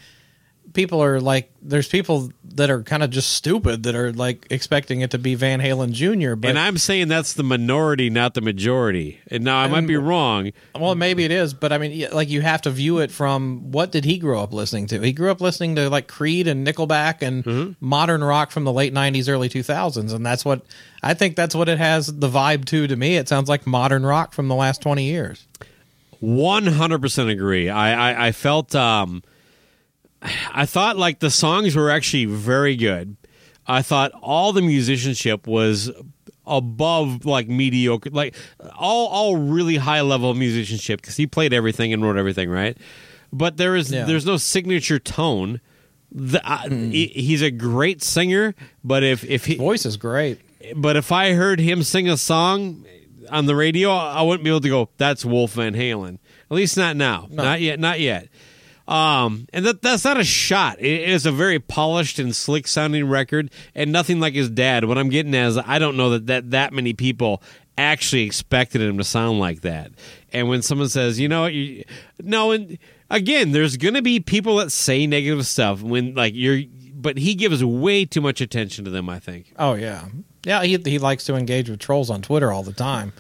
people are like there's people that are kind of just stupid that are like expecting it to be Van Halen Jr. But and I'm saying that's the minority, not the majority. And now I might be wrong. well, maybe it is, but I mean, like you have to view it from what did he grow up listening to? He grew up listening to like Creed and Nickelback and Mm-hmm. modern rock from the late '90s, early 2000s, and that's what I think. That's what it has the vibe to. To me, it sounds like modern rock from the last 20 years. One hundred percent agree. I, I I felt um, I thought like the songs were actually very good. I thought all the musicianship was above like mediocre, like all all really high level musicianship because he played everything and wrote everything right. But there is Yeah. there's no signature tone. The, uh, he, he's a great singer, but if if he Voice is great. but if I heard him sing a song on the radio, I wouldn't be able to go, "That's Wolf Van Halen." At least not now, not yet, not yet. Um, and that that's not a shot. It is a very polished and slick sounding record, and nothing like his dad. What I'm getting at is, I don't know that that that many people actually expected him to sound like that. And when someone says, you know, you, no, and again, there's going to be people that say negative stuff when like you're, but he gives way too much attention to them. I think. Oh yeah, yeah. He he likes to engage with trolls on Twitter all the time,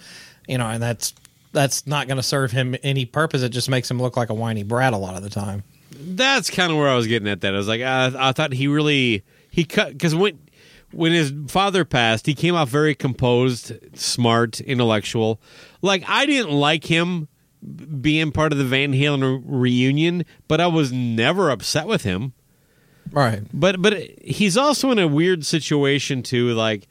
you know, and that's that's not going to serve him any purpose. It just makes him look like a whiny brat a lot of the time. that's kind of where I was getting at. That I was like, I, I thought he really he cut because when when his father passed, he came off very composed, smart, intellectual. Like I didn't like him being part of the Van Halen reunion, but I was never upset with him. Right. But but he's also in a weird situation too. Like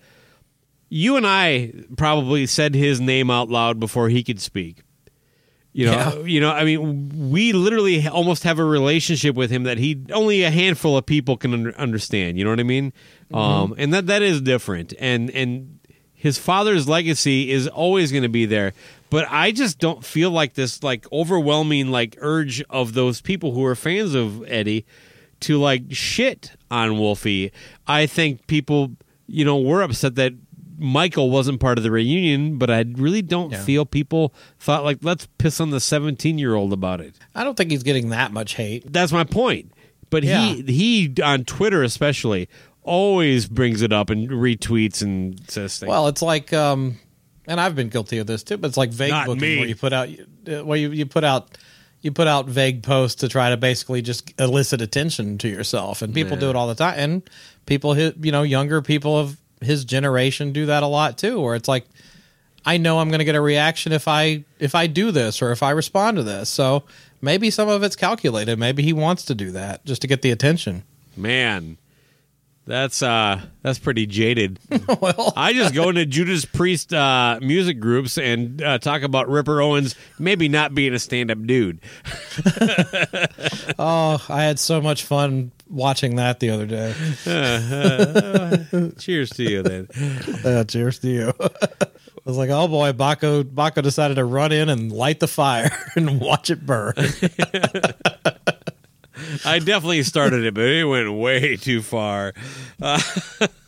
you and I probably said his name out loud before he could speak. You know, Yeah. you know. I mean, we literally almost have a relationship with him that he only a handful of people can under, understand. You know what I mean? Um, and that that is different. And and his father's legacy is always going to be there. But I just don't feel like this like overwhelming like urge of those people who are fans of Eddie to like shit on Wolfie. I think people, you know, were upset that Michael wasn't part of the reunion, but I really don't Yeah. feel people thought like let's piss on the 17-year-old about it. I don't think he's getting that much hate. That's my point. But he he on Twitter especially always brings it up and retweets and says things. Well, it's like, um, and I've been guilty of this too. But it's like vague Not booking me. where you put out, uh, where you, you put out, you put out vague posts to try to basically just elicit attention to yourself, and people do it all the time. And people, you know, younger people of his generation do that a lot too. Where it's like, I know I'm going to get a reaction if I if I do this or if I respond to this. So maybe some of it's calculated. Maybe he wants to do that just to get the attention. Man, that's uh that's pretty jaded. well, I just go into Judas Priest uh, music groups and uh, talk about Ripper Owens maybe not being a stand up dude. oh, I had so much fun watching that the other day. Cheers to you then. Uh, cheers to you. I was like, oh boy, Bakko Bakko decided to run in and light the fire and watch it burn. I definitely started it, but it went way too far. Uh,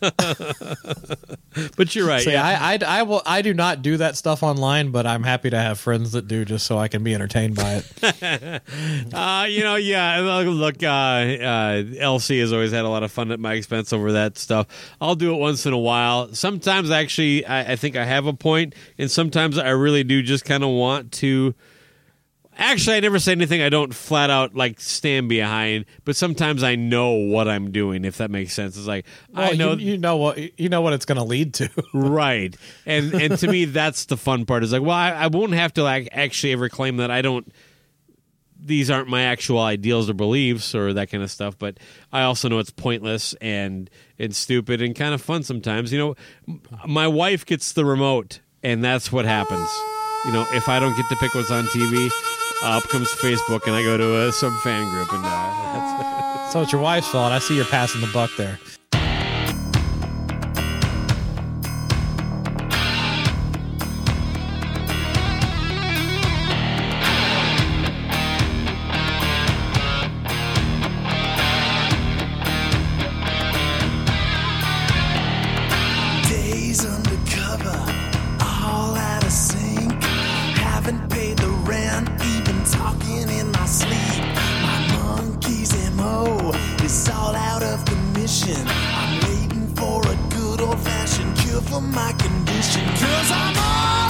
but you're right. See, yeah. I, I, I will I do not do that stuff online, but I'm happy to have friends that do just so I can be entertained by it. Uh, you know, yeah. Look, uh, uh, LC has always had a lot of fun at my expense over that stuff. I'll do it once in a while. Sometimes, actually, I, I think I have a point, and sometimes I really do just kind of want to. Actually, I never say anything I don't flat out like stand behind, but sometimes I know what I'm doing. If that makes sense, it's like I know you, you know what you know what it's going to lead to. right and and to me that's the fun part is like well I, I won't have to like actually ever claim that i don't these aren't my actual ideals or beliefs or that kind of stuff but i also know it's pointless and and stupid and kind of fun sometimes you know m- my wife gets the remote and that's what happens you know if i don't get to pick what's on tv up comes facebook and i go to uh, some fan group and uh, that's So it's your wife's fault. I see you're passing the buck there. I'm waiting for a good old fashioned cure for my condition. Cause I'm all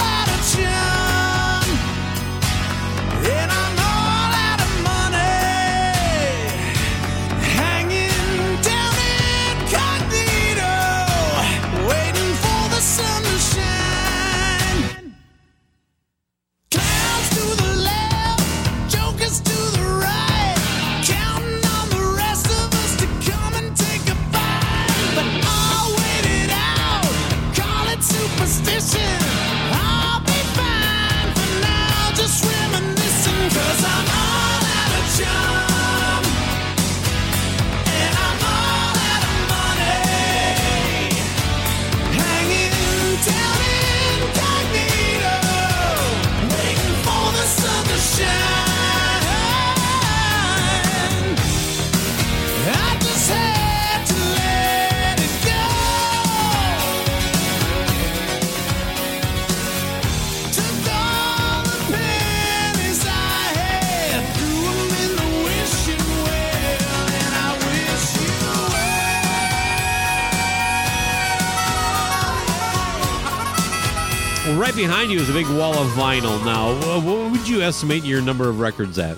you is a big wall of vinyl. Now, uh, what would you estimate your number of records at?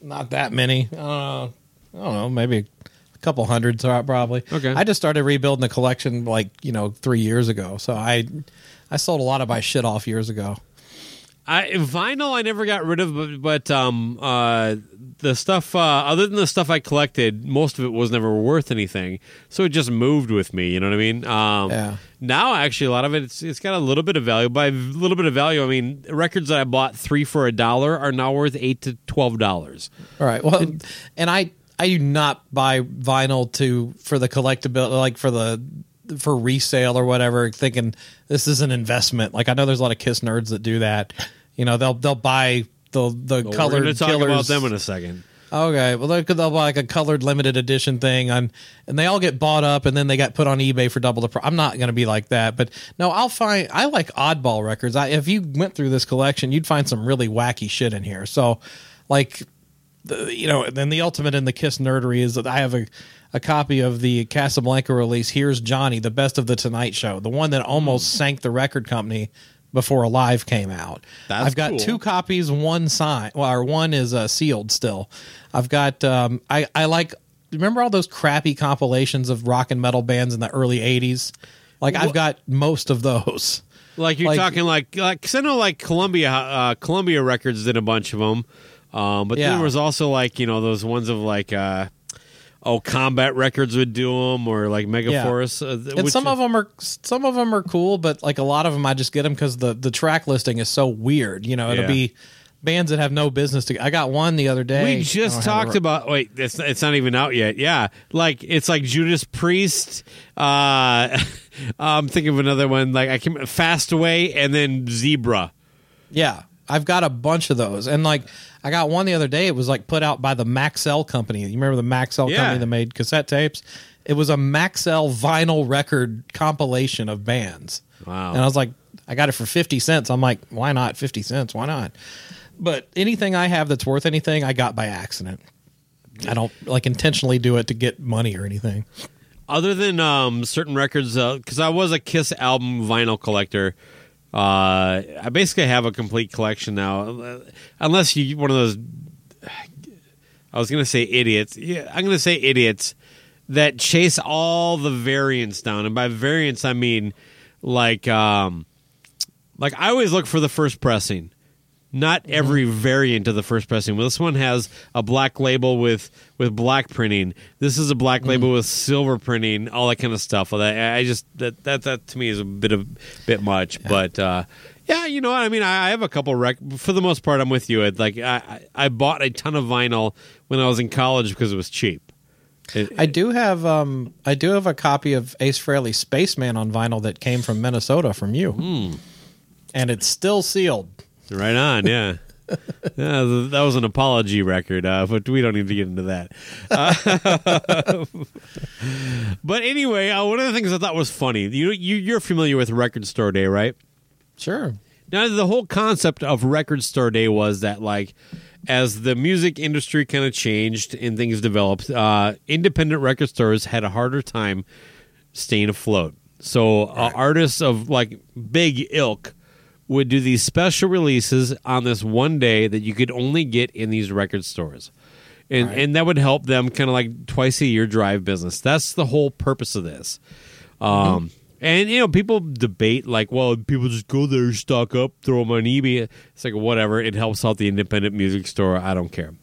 Not that many. Uh, I don't know, maybe a couple hundred probably. Okay. I just started rebuilding the collection like you know three years ago. So I I sold a lot of my shit off years ago. I, vinyl, I never got rid of, but, but um, uh, the stuff uh, other than the stuff I collected, most of it was never worth anything. So it just moved with me. You know what I mean? Um, Yeah. Now, actually, a lot of it it's, it's got a little bit of value. By a little bit of value, I mean records that I bought three for a dollar are now worth eight to twelve dollars. All right. Well, and I I do not buy vinyl to for the collectability, like for the for resale or whatever, thinking this is an investment. Like I know there's a lot of Kiss nerds that do that. You know, they'll they'll buy the the We're colored to talk killers. about them in a second. Okay, well they could they'll buy like a colored limited edition thing on, and they all get bought up and then they got put on eBay for double the price. I'm not going to be like that, but no, I'll find I like oddball records. I, if you went through this collection, you'd find some really wacky shit in here. So, like, the, you know, then the ultimate in the Kiss nerdery is that I have a a copy of the Casablanca release. Here's Johnny, the best of the Tonight Show, the one that almost sank the record company before Alive came out. That's I've got cool. two copies, one signed, well, or one is uh, sealed still. I've got, um, I, I like, remember all those crappy compilations of rock and metal bands in the early 80s? Like, I've got most of those. Like you're Like- talking like like cause I know like Columbia uh, Columbia Records did a bunch of them, um, but then Yeah. there was also like you know those ones of like uh, oh Combat Records would do them or like Megaforce. Uh, and which- some of them are some of them are cool, but like a lot of them, I just get them because the the track listing is so weird. You know, it'll Yeah. be bands that have no business to. I got one the other day. we just talked it- about wait it's it's not even out yet yeah like it's like Judas Priest uh I'm thinking of another one like I can Fastway and then Zebra Yeah, I've got a bunch of those, and like I got one the other day. It was like put out by the Maxell company. You remember the Maxell Yeah. company that made cassette tapes? It was a Maxell vinyl record compilation of bands. Wow. And I was like, I got it for fifty cents. I'm like, why not fifty cents? Why not? But anything I have that's worth anything, I got by accident. I don't like intentionally do it to get money or anything. other than um, certain records, because I was a Kiss album vinyl collector. Uh, I basically have a complete collection now, unless you one of those. I was going to say idiots. Yeah, I'm going to say idiots that chase all the variants down, and by variants I mean like um, like I always look for the first pressing. Not every variant of the first pressing. Well, this one has a black label with with black printing. This is a black label with silver printing. All that kind of stuff. That, I just that, that that to me is a bit of bit much. But uh, yeah, you know, what I mean, I, I have a couple rec. For the most part, I'm with you. Like I, I bought a ton of vinyl when I was in college because it was cheap. It- I do have um I do have a copy of Ace Frehley's Spaceman on vinyl that came from Minnesota from you. Hmm. And it's still sealed. Right on, yeah. yeah, that was an apology record, uh, but we don't need to get into that. Uh, but anyway, uh, one of the things I thought was funny, you, you you're familiar with Record Store Day, right? Sure. Now, the whole concept of Record Store Day was that, like, as the music industry kind of changed and things developed, uh, independent record stores had a harder time staying afloat. So, uh, artists of like big ilk would do these special releases on this one day that you could only get in these record stores. And, and that would help them kind of like twice a year drive business. That's the whole purpose of this. Um, And you know, people debate like, well, people just go there, stock up, throw them on eBay. It's like whatever. It helps out the independent music store. I don't care.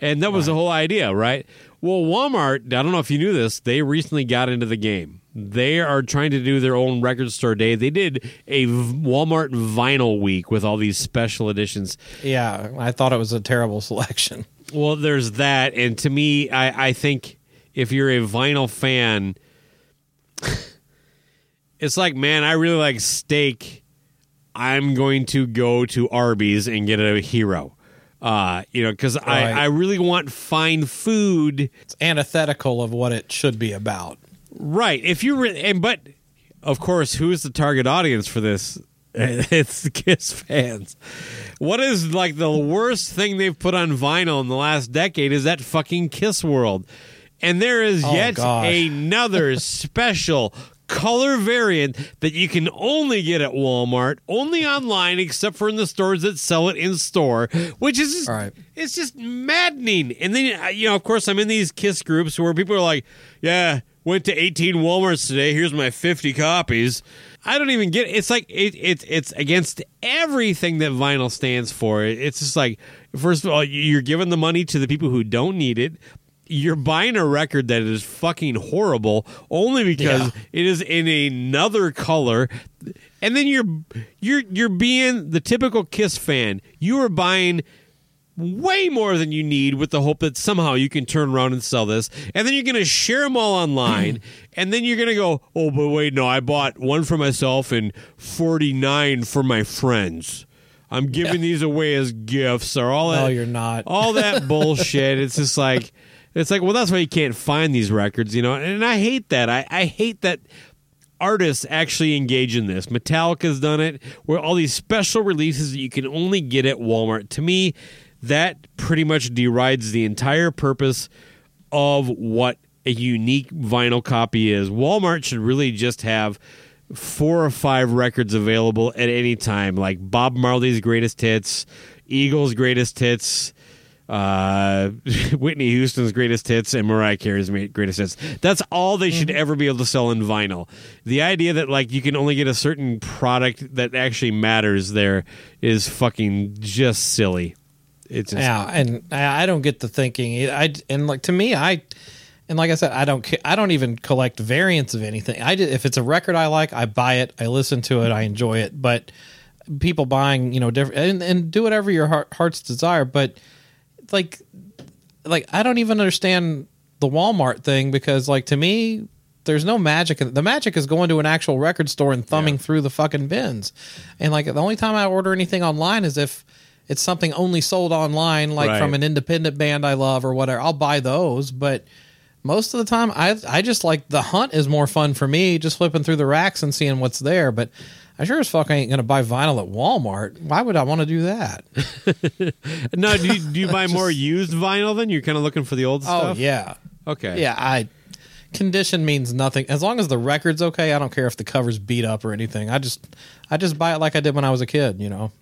And that was the whole idea, right? Well, Walmart. I don't know if you knew this. They recently got into the game. They are trying to do their own record store day. They did a Walmart vinyl week with all these special editions. Yeah, I thought it was a terrible selection. Well, there's that, and to me, I, I think if you're a vinyl fan, it's like, man, I really like steak. I'm going to go to Arby's and get a hero. Uh, you know, because Right. I, I really want fine food. It's antithetical of what it should be about. Right. If you re- and but of course, who's the target audience for this? It's the Kiss fans. What is like the worst thing they've put on vinyl in the last decade is that fucking Kiss World. And there is Oh, yet gosh. another special color variant that you can only get at Walmart, only online, except for in the stores that sell it in store, which is just, right. it's just maddening. And then uh, you know, of course, I'm in these Kiss groups where people are like, "Yeah, went to 18 WalMarts today. Here's my 50 copies." I don't even get. It. It's like it, it it's against everything that vinyl stands for. It's just like first of all, you're giving the money to the people who don't need it. You're buying a record that is fucking horrible only because Yeah. it is in another color, and then you're you're you're being the typical Kiss fan. You are buying way more than you need with the hope that somehow you can turn around and sell this. And then you're going to share them all online. and then you're going to go, oh, but wait, no, I bought one for myself and 49 for my friends. I'm giving these away as gifts or all that. No, you're not. All that bullshit. It's just like, it's like, well, that's why you can't find these records, you know? And I hate that. I, I hate that artists actually engage in this. Metallica's done it, where all these special releases that you can only get at Walmart. To me, that pretty much derides the entire purpose of what a unique vinyl copy is. Walmart should really just have four or five records available at any time, like Bob Marley's greatest hits, Eagles' greatest hits. Uh, Whitney Houston's greatest hits and Mariah Carey's greatest hits. That's all they should ever be able to sell in vinyl. The idea that like you can only get a certain product that actually matters there is fucking just silly. It's just, Yeah, and I I don't get the thinking. I and like to me, I and like I said, I don't. I don't even collect variants of anything. I just, if it's a record I like, I buy it, I listen to it, I enjoy it. But people buying, you know, different and, and do whatever your heart, heart's desire. But like, like I don't even understand the Walmart thing because, like, to me. There's no magic. in- The magic is going to an actual record store and thumbing through the fucking bins. And like the only time I order anything online is if it's something only sold online, like Right. from an independent band I love or whatever. I'll buy those, but most of the time, I I just like the hunt is more fun for me, just flipping through the racks and seeing what's there. But I sure as fuck ain't gonna buy vinyl at Walmart. Why would I want to do that? no, do you, do you buy more used vinyl then? You're kind of looking for the old stuff? Oh stuff. yeah, Okay. yeah. I condition means nothing as long as the record's okay. I don't care if the cover's beat up or anything. I just I just buy it like I did when I was a kid. You know.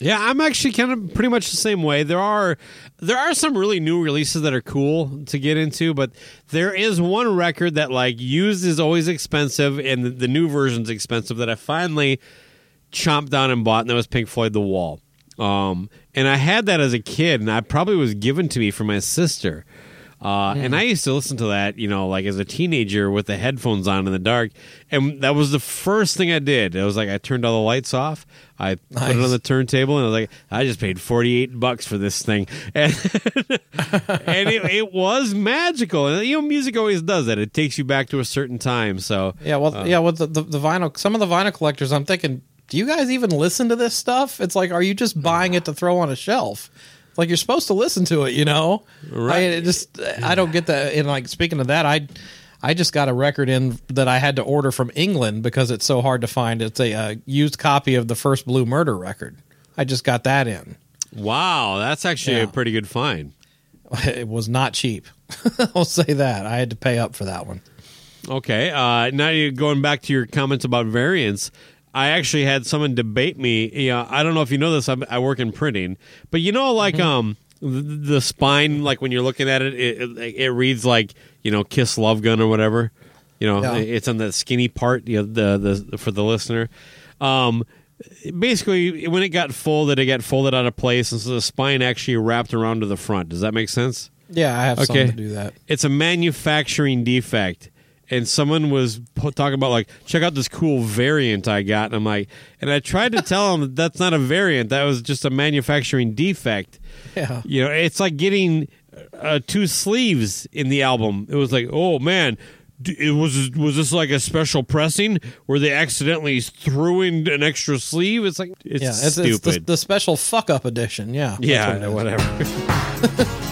Yeah, I'm actually kind of pretty much the same way. There are there are some really new releases that are cool to get into, but there is one record that like used is always expensive and the, the new version's expensive that I finally chomped down and bought, and that was Pink Floyd The Wall. Um, and I had that as a kid, and I probably was given to me from my sister. Uh, And I used to listen to that, you know, like as a teenager with the headphones on in the dark. And that was the first thing I did. It was like I turned all the lights off. I put it on the turntable, and I was like, I just paid forty eight bucks for this thing, and and it, it was magical. And you know, music always does that. It takes you back to a certain time. So Yeah, well, uh, yeah, with the, the, the vinyl, some of the vinyl collectors, I'm thinking, do you guys even listen to this stuff? It's like, are you just buying it to throw on a shelf? Like you're supposed to listen to it, you know? Right. I it just, I don't get that. And like speaking of that, I, I just got a record in that I had to order from England because it's so hard to find. It's a uh, used copy of the first Blue Murder record. I just got that in. wow, that's actually Yeah. a pretty good find. It was not cheap. I'll say that. I had to pay up for that one. Okay. Uh, now you're going back to your comments about variants. I actually had someone debate me. You know, I don't know if you know this. I'm, I work in printing, but you know, like Mm-hmm. um, the, the spine, like when you're looking at it, it, it, it reads like you know, "Kiss Love Gun" or whatever. You know, Yeah. it's on the skinny part. You know, the the for the listener. Um, basically, when it got folded, it got folded out of place, and so the spine actually wrapped around to the front. Does that make sense? Yeah, I have Okay. something to do that. it's a manufacturing defect and someone was po- talking about like check out this cool variant i got. And i'm like and i tried to tell them that that's not a variant. That was just a manufacturing defect. Yeah. you know it's like getting uh, two sleeves in the album. It was like oh man it was was this like a special pressing where they accidentally threw in an extra sleeve? It's like it's Yeah, it's, stupid it's the, the special fuck up edition. Yeah. Yeah what whatever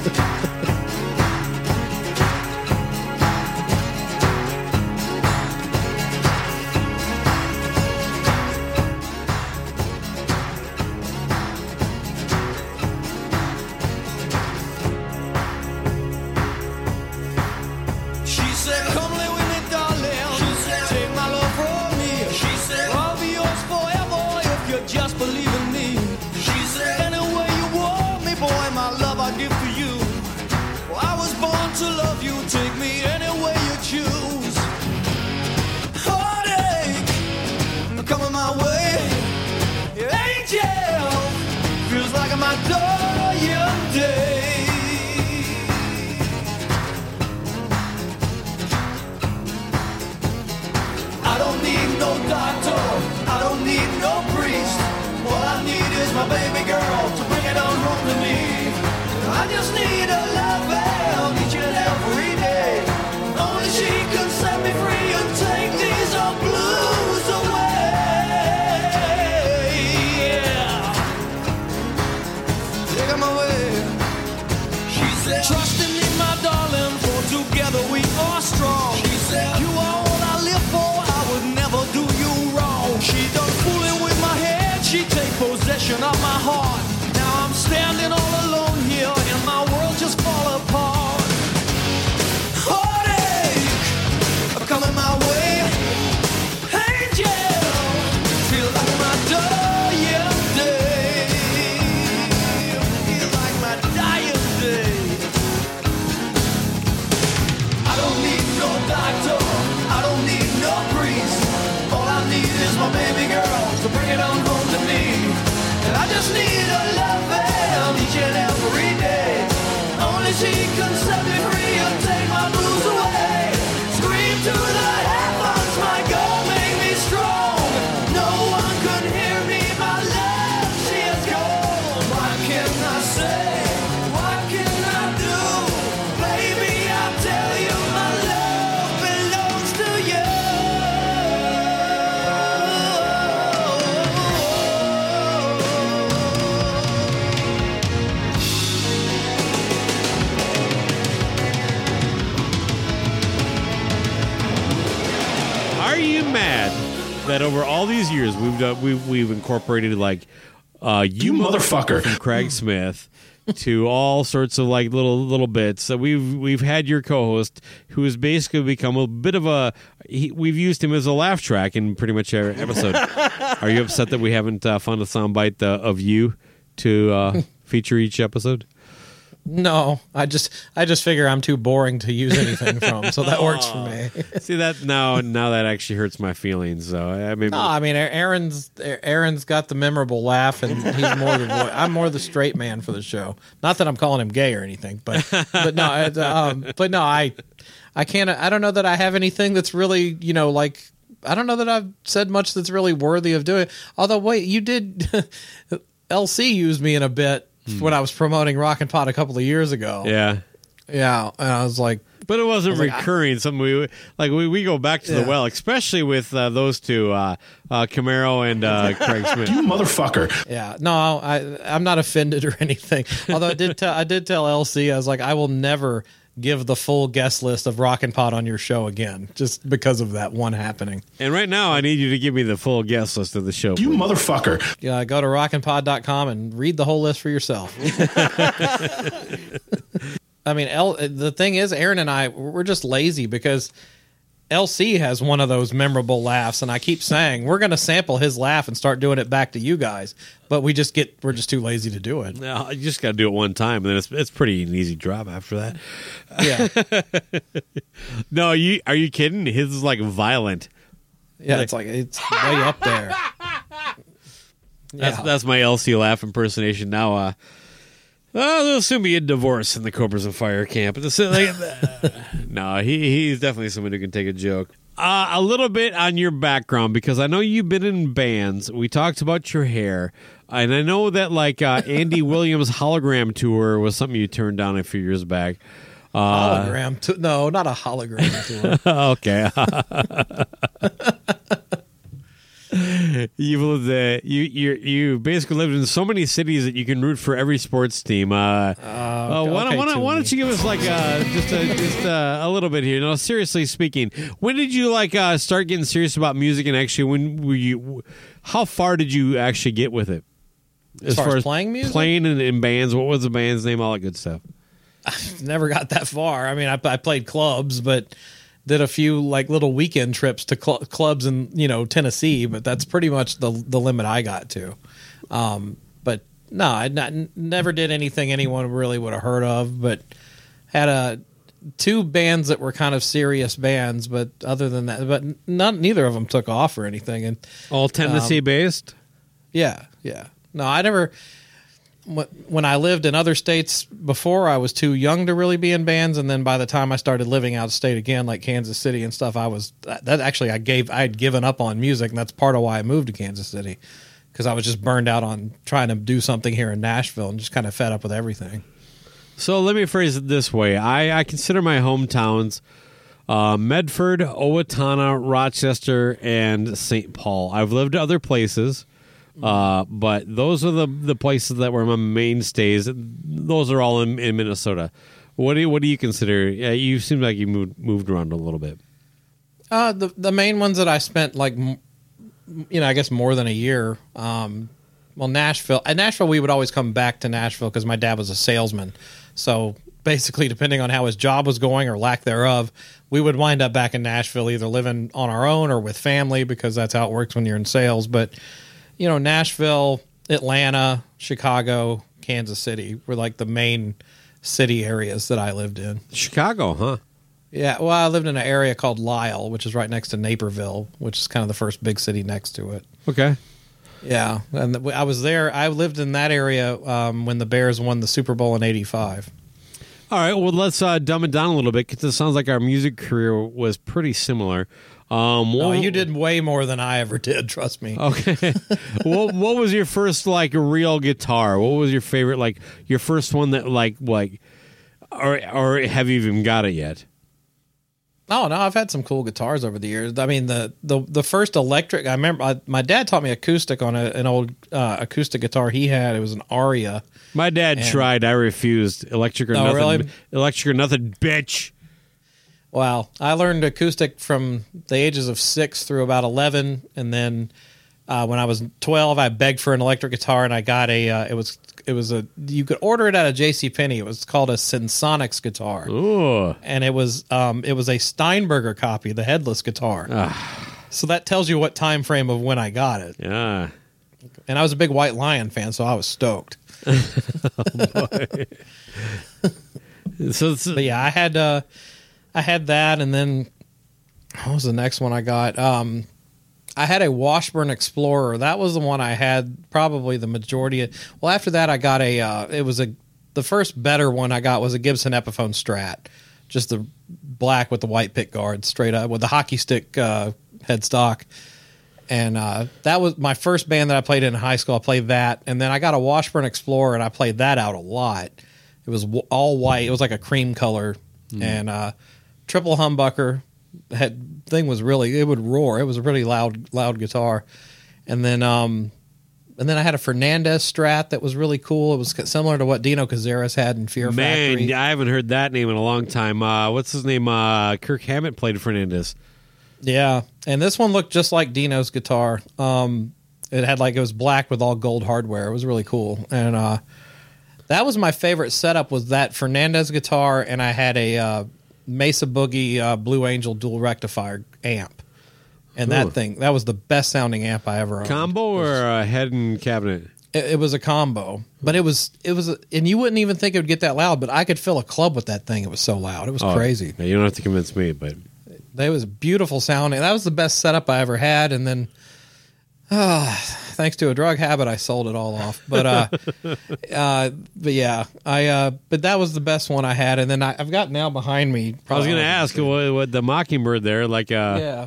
that over all these years we've done we've we've incorporated like uh you, motherfucker. from Craig Smith to all sorts of like little little bits. So we've we've had your co-host who has basically become a bit of a he, we've used him as a laugh track in pretty much every episode. Are you upset that we haven't uh, found a soundbite uh, of you to uh, feature each episode? No, I just I just figure I'm too boring to use anything from, so that works for me. See that now now that actually hurts my feelings. So I mean, No, I mean Aaron's Aaron's got the memorable laugh, and he's more the I'm more the straight man for the show. Not that I'm calling him gay or anything, but but no, um, but no, I I can't. I don't know that I have anything that's really you know like I don't know that I've said much that's really worthy of doing. Although wait, you did LC used me in a bit when I was promoting Rock and Pod a couple of years ago. yeah. yeah, and I was like. But it wasn't like, I- recurring. Something we like. We, we go back to the well, especially with uh, those two, uh, uh, Camaro and uh, Craig Smith. You motherfucker. Yeah, no, I I'm not offended or anything. Although I did tell I did tell LC I was like I will never give the full guest list of Rock and Pod on your show again just because of that one happening. And right now, I need you to give me the full guest list of the show. You please. motherfucker. Yeah, go to rockandpod.com and read the whole list for yourself. I mean, L, the thing is, Aaron and I, we're just lazy because LC has one of those memorable laughs, and I keep saying we're going to sample his laugh and start doing it back to you guys, but we just get we're just too lazy to do it. No, you just got to do it one time, and then it's it's pretty an easy drop after that. Yeah, No, you are you kidding? His is like violent. yeah, it's like it's way up there. That's Yeah. that's my LC laugh impersonation. Now, uh, oh, there'll soon be a divorce in the Cobras and Fire camp. It's like, no, he he's definitely someone who can take a joke. Uh, a little bit on your background because I know you've been in bands. We talked about your hair, and I know that like uh, Andy Williams' hologram tour was something you turned down a few years back. Uh, hologram. To, no, not a hologram tour. okay. You've lived uh, you you you basically lived in so many cities that you can root for every sports team. Uh, uh, why, don't, okay, why, don't, why don't you give us like uh, just a, just uh, a little bit here? No, seriously speaking, when did you like uh, start getting serious about music? And actually, when were you? How far did you actually get with it? As far as playing music? playing in, in bands. What was the band's name? All that good stuff. I never got that far. I mean, I, I played clubs, but did a few like little weekend trips to cl- clubs in you know Tennessee. But that's pretty much the the limit I got to. Um, but no, I not, never did anything anyone really would have heard of. But had a two bands that were kind of serious bands. But other than that, but not neither of them took off or anything. And All Tennessee based. yeah, yeah. No, I never. Wh- When I lived in other states before, I was too young to really be in bands, and then by the time I started living out of state again, like Kansas City and stuff, I was that, that actually I gave I had given up on music, and that's part of why I moved to Kansas City because I was just burned out on trying to do something here in Nashville and just kind of fed up with everything. So let me phrase it this way: I, I consider my hometowns uh, Medford, Owatonna, Rochester, and St. Paul. I've lived other places, uh, but those are the the places that were my mainstays. Those are all in, in Minnesota. What do you, what do you consider? Yeah, you seem like you moved moved around a little bit. Uh, the the main ones that I spent like, you know, I guess more than a year. Um, well, Nashville. At Nashville, we would always come back to Nashville because my dad was a salesman. So basically, depending on how his job was going or lack thereof, we would wind up back in Nashville, either living on our own or with family, because that's how it works when you're in sales. But you know, Nashville, Atlanta, Chicago, Kansas City were like the main city areas that I lived in. Chicago, huh? Yeah, well, I lived in an area called Lisle, which is right next to Naperville, which is kind of the first big city next to it. Okay. Yeah, and I was there. I lived in that area um, when the Bears won the Super Bowl in '85. All right. Well, let's uh, dumb it down a little bit because it sounds like our music career was pretty similar. Um, Oh, what- you did way more than I ever did. Trust me. Okay. what what was your first like real guitar? What was your favorite like your first one that like like or or have you even got it yet? Oh no, I've had some cool guitars over the years. I mean, the the, the first electric. I remember I, my dad taught me acoustic on a, an old uh, acoustic guitar he had. It was an Aria. My dad And- tried. I refused. Electric or Oh, nothing. really? Electric or nothing, bitch. Well, I learned acoustic from the ages of six through about eleven, and then uh, when I was twelve, I begged for an electric guitar, and I got a. Uh, it was it was a you could order it at a J C Penney. It was called a Sensonics guitar, Ooh. and it was um it was a Steinberger copy, the headless guitar. So that tells you what time frame of when I got it. Yeah. And I was a big White Lion fan, so I was stoked. So, it's But yeah, I had uh I had that and then what was the next one I got? Um I had a Washburn Explorer. That was the one I had probably the majority of well after that I got a uh it was a the first better one I got was a Gibson Epiphone Strat. Just the black with the white pick guard straight up with the hockey stick uh headstock. And uh, that was my first band that I played in high school. I played that, and then I got a Washburn Explorer, and I played that out a lot. It was w- all white. It was like a cream color, and uh, triple humbucker. Had thing was really it would roar. It was a really loud loud guitar, and then um, and then I had a Fernandes Strat that was really cool. It was similar to what Dino Cazares had in Fear Man, Factory. I haven't heard that name in a long time. Uh, what's his name? Uh, Kirk Hammett played Fernandes. Yeah, and this one looked just like Dino's guitar. Um, it had like it was black with all gold hardware. It was really cool, and uh, that was my favorite setup. Was that Fernandes guitar, and I had a uh, Mesa Boogie uh, Blue Angel dual rectifier amp, and Ooh. that thing that was the best sounding amp I ever owned. Combo or a head and cabinet? It, it was a combo, but it was it was, and you wouldn't even think it would get that loud. But I could fill a club with that thing. It was so loud. It was Oh, crazy. You don't have to convince me, but That was beautiful sounding. That was the best setup I ever had. And then, thanks to a drug habit, I sold it all off. But, uh, uh, but yeah, I, uh, but that was the best one I had. And then I, I've got now behind me. I was going to ask what, what the Mockingbird there, like, uh, Yeah,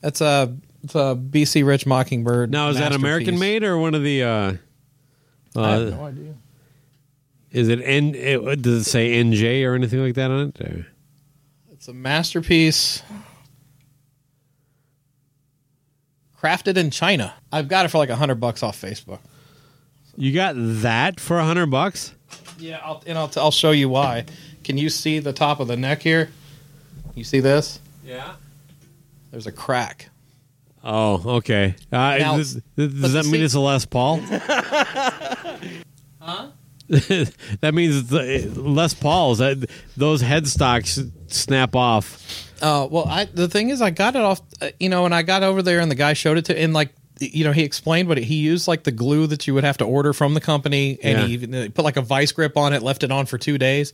that's a, it's a BC Rich Mockingbird. now is that American made or one of the? Uh, I have uh, no idea. is it N? It, does it say NJ or anything like that on it? Or- It's a masterpiece. Crafted in China. I've got it for like a hundred bucks off Facebook. You got that for a hundred bucks? Yeah, I'll, and I'll, I'll show you why. Can you see the top of the neck here? You see this? Yeah. There's a crack. Oh, okay. Uh, Now- is this- does that the mean se- it's a Les Paul? huh? that means it's the, Les Pauls. That those headstocks snap off. Uh, well, I the thing is, I got it off, uh, you know, and I got over there, and the guy showed it to, and like, you know, he explained what it, he used, like the glue that you would have to order from the company, and Yeah. he even uh, put like a vice grip on it, left it on for two days.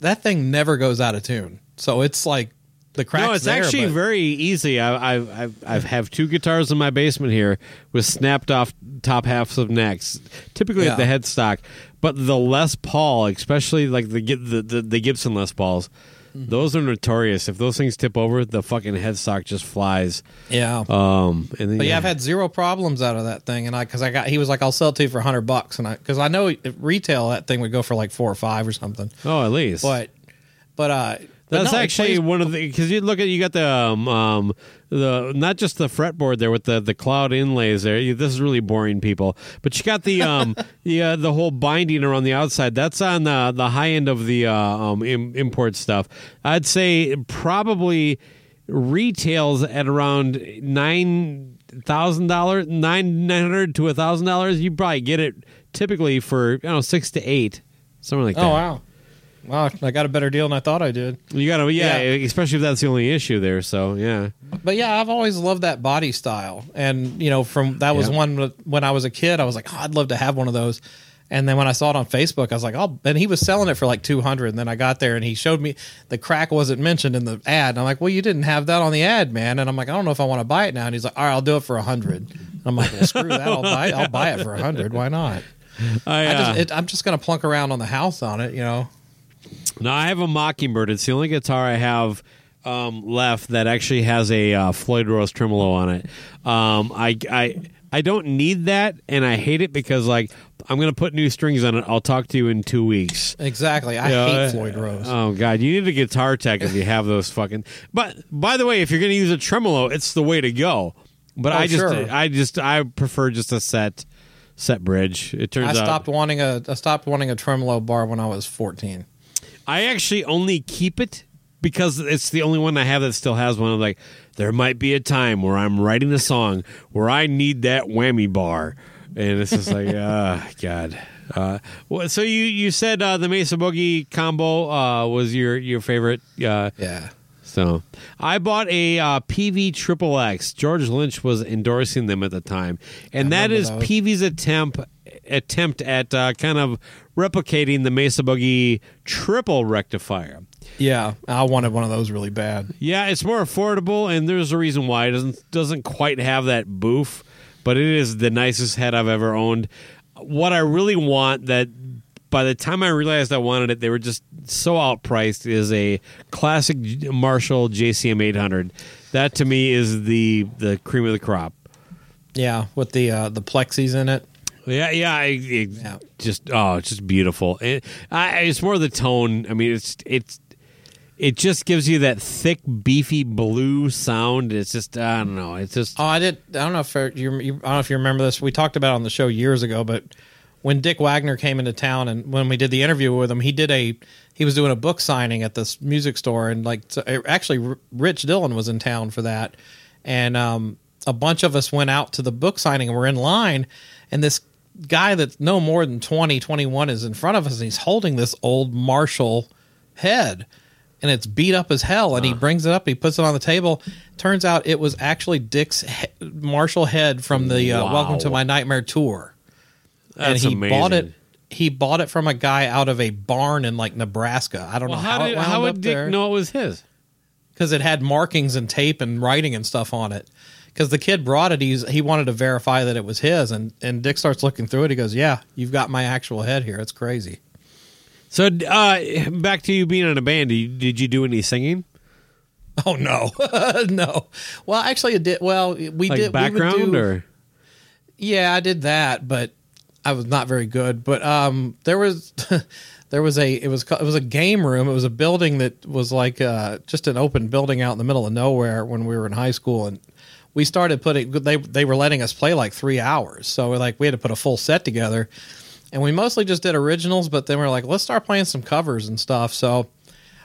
That thing never goes out of tune, so it's like the cracks. no, it's there, actually but- very easy. I, I've I've I've have two guitars in my basement here with snapped off top halves of necks, typically at the headstock. But the Les Paul, especially like the the the, the Gibson Les Pauls. Those are notorious. If those things tip over, the fucking headstock just flies. yeah. Um, and then But yeah, I've had zero problems out of that thing, and I because I got he was like, I'll sell it to you for hundred bucks, and I because I know retail that thing would go for like four or five or something, oh, at least but but uh, That's no, actually plays- one of the because you look at you got the um, um the not just the fretboard there with the the cloud inlays there. You, this is really boring people, but you got the um the uh, the whole binding around the outside. That's on the the high end of the uh, um Im- import stuff. I'd say probably retails at around nine thousand dollars, nine nine hundred to a thousand dollars. You probably get it typically for you know six to eight, something like that. Oh wow, wow! I got a better deal than I thought I did. You gotta, yeah, Yeah. especially if that's the only issue there. So, yeah, But yeah, I've always loved that body style, and you know, from that was Yeah. one when I was a kid. I was like, oh, I'd love to have one of those. And then when I saw it on Facebook, I was like, oh, and he was selling it for like two hundred. And then I got there, and he showed me the crack wasn't mentioned in the ad. And I'm like, well, you didn't have that on the ad, man. And I'm like, I don't know if I want to buy it now. And he's like, all right, I'll do it for a hundred. I'm like, well, screw that, I'll buy, I'll buy it for a hundred. Why not? I, I uh, just, it, I'm just gonna plunk around on the house on it, you know. No, I have a Mockingbird. It's the only guitar I have um, left that actually has a uh, Floyd Rose tremolo on it. Um, I, I, I don't need that, and I hate it because like I'm gonna put new strings on it. I'll talk to you in two weeks. Exactly. I Yeah, hate uh, Floyd Rose. Oh god, you need a guitar tech if you have those fucking. But by the way, if you're going to use a tremolo, it's the way to go. But Oh, I just, sure. I just, I prefer just a set, set bridge. It turns I out stopped wanting a I stopped wanting a tremolo bar when I was 14. I actually only keep it because it's the only one I have that still has one. I'm like, there might be a time where I'm writing a song where I need that whammy bar, and it's just like, ah, God. Uh, so you you said uh, the Mesa Boogie combo uh, was your your favorite. Uh, Yeah. so I bought a uh, Peavey Triple X. George Lynch was endorsing them at the time, and that remember. Peavey's attempt attempt at uh, kind of replicating the Mesa Boogie triple rectifier. Yeah. I wanted one of those really bad. Yeah, it's more affordable, and there's a reason why it doesn't doesn't quite have that boof, but it is the nicest head I've ever owned. What I really want that by the time I realized I wanted it, they were just so outpriced. Is a classic Marshall JCM 800. That to me is the the cream of the crop. Yeah. With the uh, the plexis in it. Yeah, yeah, I, it just oh, it's just beautiful. It, I, it's more the tone. I mean, it's it's it just gives you that thick, beefy blue sound. It's just I don't know. It's just Oh, I did. I don't know if you, you. I don't know if you remember this. We talked about it on the show years ago, but when Dick Wagner came into town and when we did the interview with him, he did a. He was doing a book signing at this music store, and like so, actually, Rich Dillon was in town for that, and um, a bunch of us went out to the book signing and we're in line, and this guy that's no more than 20, 21 is in front of us, and he's holding this old Marshall head and it's beat up as hell. And he brings it up, he puts it on the table. Turns out it was actually Dick's he- Marshall head from the uh, Wow. Welcome to My Nightmare tour. That's and he amazing. bought it. He bought it from a guy out of a barn in like Nebraska. I don't Well, know how how, did how would Dick there know it was his? because it had markings and tape and writing and stuff on it. Because the kid brought it, he's he wanted to verify that it was his, and and Dick starts looking through it. He goes, "Yeah, you've got my actual head here. It's crazy." So uh, back to you being in a band. Did you, did you do any singing? Oh no, no. Well, actually, it did. Well, we Like did background we do, or Yeah, I did that, but I was not very good. But um, there was there was a it was it was a game room. It was a building that was like uh, just an open building out in the middle of nowhere when we were in high school, and we started putting they they were letting us play like three hours, so we're like we had to put a full set together, and we mostly just did originals. But then we are like, let's start playing some covers and stuff. So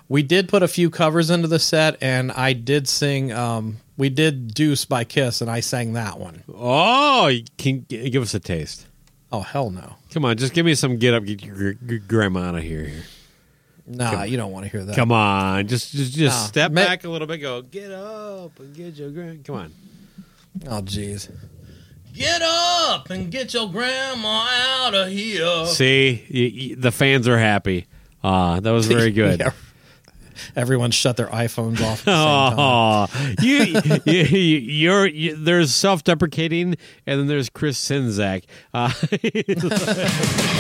we did put a few covers into the set, and I did sing. Um, we did "Deuce" by Kiss, and I sang that one. oh, can give us a taste. Oh hell no! Come on, just give me some. Get up, get your gr- gr- grandma out of here. here. Nah, you don't want to hear that. Come on, just just just No. step Ma- back a little bit. Go get up and get your grand. Come on. Oh jeez. Get up and get your grandma out of here. See, y- y- the fans are happy. Uh, that was very good. Yeah. Everyone shut their iPhones off. At the same time. Oh, you, you, you, you're you, there's self-deprecating, and then there's Chris Czynszak. Uh,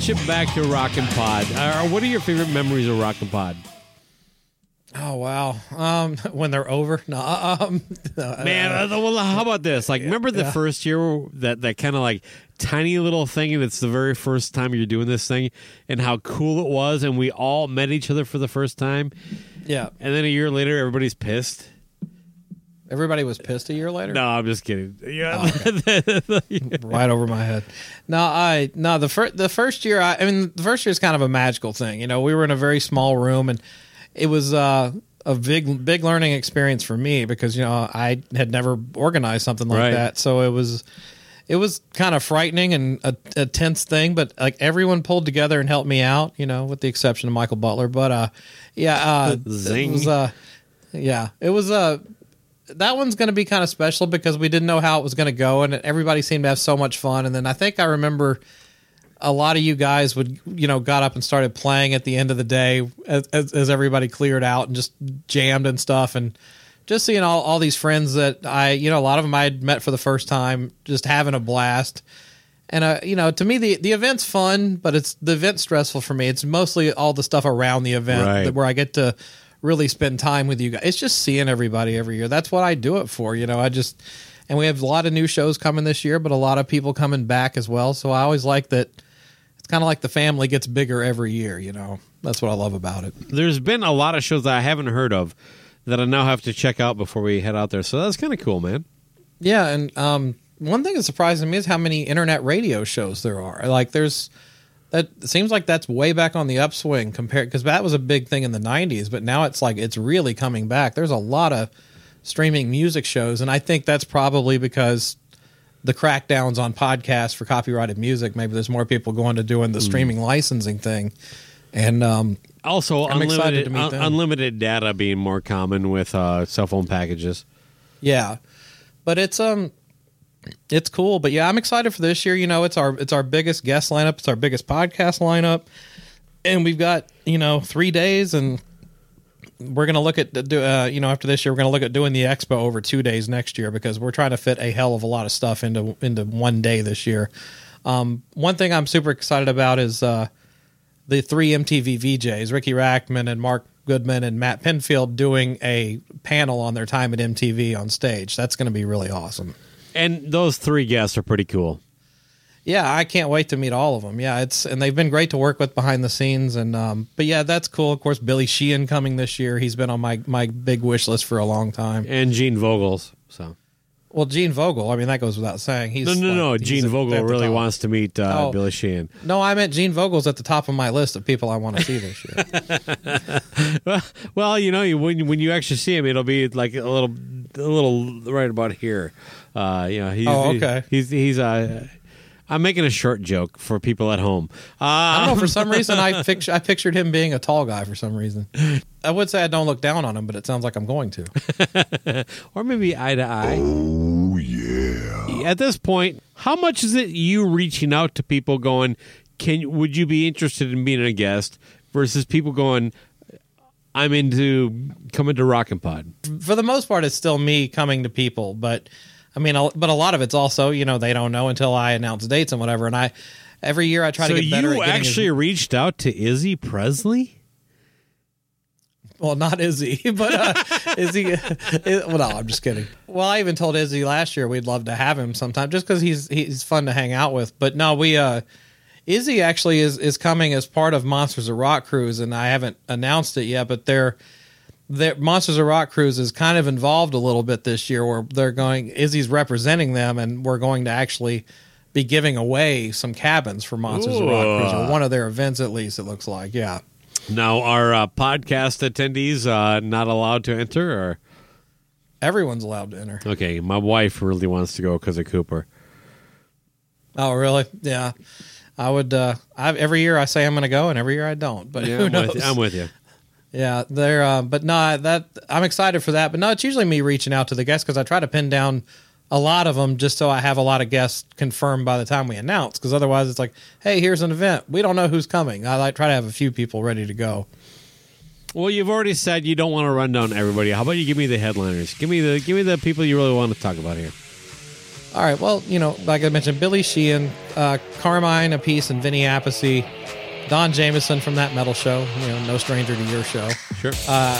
switch it back to Rockin' Pod. Uh, what are your favorite memories of Rockin' Pod? Oh wow. Um, when they're over, no. Um, Man, uh, well, how about this? Like, remember the yeah. first year that that kind of like tiny little thing, and it's the very first time you're doing this thing, and how cool it was, and we all met each other for the first time, yeah. and then a year later, everybody's pissed. Everybody was pissed a year later. No, I'm just kidding. Yeah, right over my head. No, I no the first the first year. I, I mean, the first year is kind of a magical thing. You know, we were in a very small room, and it was uh a big big learning experience for me because you know I had never organized something like Right. that, so it was it was kind of frightening and a, a tense thing, but like everyone pulled together and helped me out, you know, with the exception of Michael Butler. But uh, yeah, uh, Zing. It was, uh, yeah, it was uh, that one's going to be kind of special because we didn't know how it was going to go, and everybody seemed to have so much fun. And then I think I remember a lot of you guys would, you know, got up and started playing at the end of the day as, as, as everybody cleared out and just jammed and stuff, and just seeing all, all these friends that I, you know, a lot of them I had met for the first time, just having a blast. And uh, you know, to me, the the event's fun, but it's the event's stressful for me. It's mostly all the stuff around the event Right. that, where I get to really spend time with you guys. It's just seeing everybody every year. That's what I do it for. You know, I just and we have a lot of new shows coming this year, but a lot of people coming back as well. So I always like that. It's kind of like the family gets bigger every year. You know, that's what I love about it. There's been a lot of shows that I haven't heard of that I now have to check out before we head out there. So that's kind of cool, man. Yeah, and um, one thing that's surprising me is how many internet radio shows there are. Like, there's that seems like that's way back on the upswing compared because that was a big thing in the '90s, but now it's like it's really coming back. There's a lot of streaming music shows, and I think that's probably because the crackdowns on podcasts for copyrighted music. Maybe there's more people going to doing the streaming licensing thing, and um, Also, I'm unlimited to meet un- unlimited data being more common with uh, cell phone packages. Yeah, but it's um, it's cool. But yeah, I'm excited for this year. You know, it's our it's our biggest guest lineup. It's our biggest podcast lineup, and we've got you know three days, and we're gonna look at do uh, you know after this year we're gonna look at doing the expo over two days next year because we're trying to fit a hell of a lot of stuff into into one day this year. Um, one thing I'm super excited about is uh, the three MTV VJs, Ricky Rachtman and Mark Goodman and Matt Pinfield, doing a panel on their time at MTV on stage. That's going to be really awesome. And those three guests are pretty cool. Yeah, I can't wait to meet all of them. Yeah, it's and they've been great to work with behind the scenes. And um, but yeah, that's cool. Of course, Billy Sheehan coming this year. He's been on my my big wish list for a long time. And Gene Vogels. So Well, Gene Vogel. I mean, that goes without saying. He's no, no, like- no. Gene Vogel really top. wants to meet uh, Oh. Billy Sheehan. No, I meant Gene Vogel's at the top of my list of people I want to see this year. Well, you know, when when you actually see him, it'll be like a little, a little right about here. Uh, you know, he's, Oh, okay. He's he's uh, I'm making a short joke for people at home. Uh, I don't know. For some reason, I pict- I pictured him being a tall guy. For some reason, I would say I don't look down on him, but it sounds like I'm going to. or maybe eye to eye. Oh yeah. At this point, how much is it you reaching out to people going, "Can would you be interested in being a guest?" versus people going, "I'm into coming to Rock and Pod." for the most part, it's still me coming to people, but I mean, but a lot of it's also you know they don't know until I announce dates and whatever. And I every year I try So to get better. you actually as, reached out to Izzy Presley? well, not Izzy, but uh, Izzy. well, no, I'm just kidding. Well, I even told Izzy last year we'd love to have him sometime, just because he's he's fun to hang out with. But no, we uh, Izzy actually is is coming as part of Monsters of Rock Cruise, and I haven't announced it yet, but they're. Their Monsters of Rock Cruise is kind of involved a little bit this year, where they're going. Izzy's representing them, and we're going to actually be giving away some cabins for Monsters of Rock Cruise, or one of their events at least. It looks like, yeah. Now, are uh, podcast attendees uh, not allowed to enter? Or Everyone's allowed to enter. okay, my wife really wants to go because of Cooper. Oh, really? Yeah. I would. Uh, I, every year I say I'm going to go, and every year I don't. But Yeah, who I'm knows? with, I'm with you. Yeah, they're. Uh, but no, that I'm excited for that. But no, it's usually me reaching out to the guests because I try to pin down a lot of them just so I have a lot of guests confirmed by the time we announce. Because otherwise, it's like, hey, here's an event. We don't know who's coming. I like try to have a few people ready to go. Well, you've already said you don't want to run down everybody. How about you give me the headliners? Give me the give me the people you really want to talk about here. All right. Well, you know, like I mentioned, Billy Sheehan, uh, Carmine Appice, and Vinny Appice, Don Jamieson from that metal show. You know, no stranger to your show. Sure. Uh,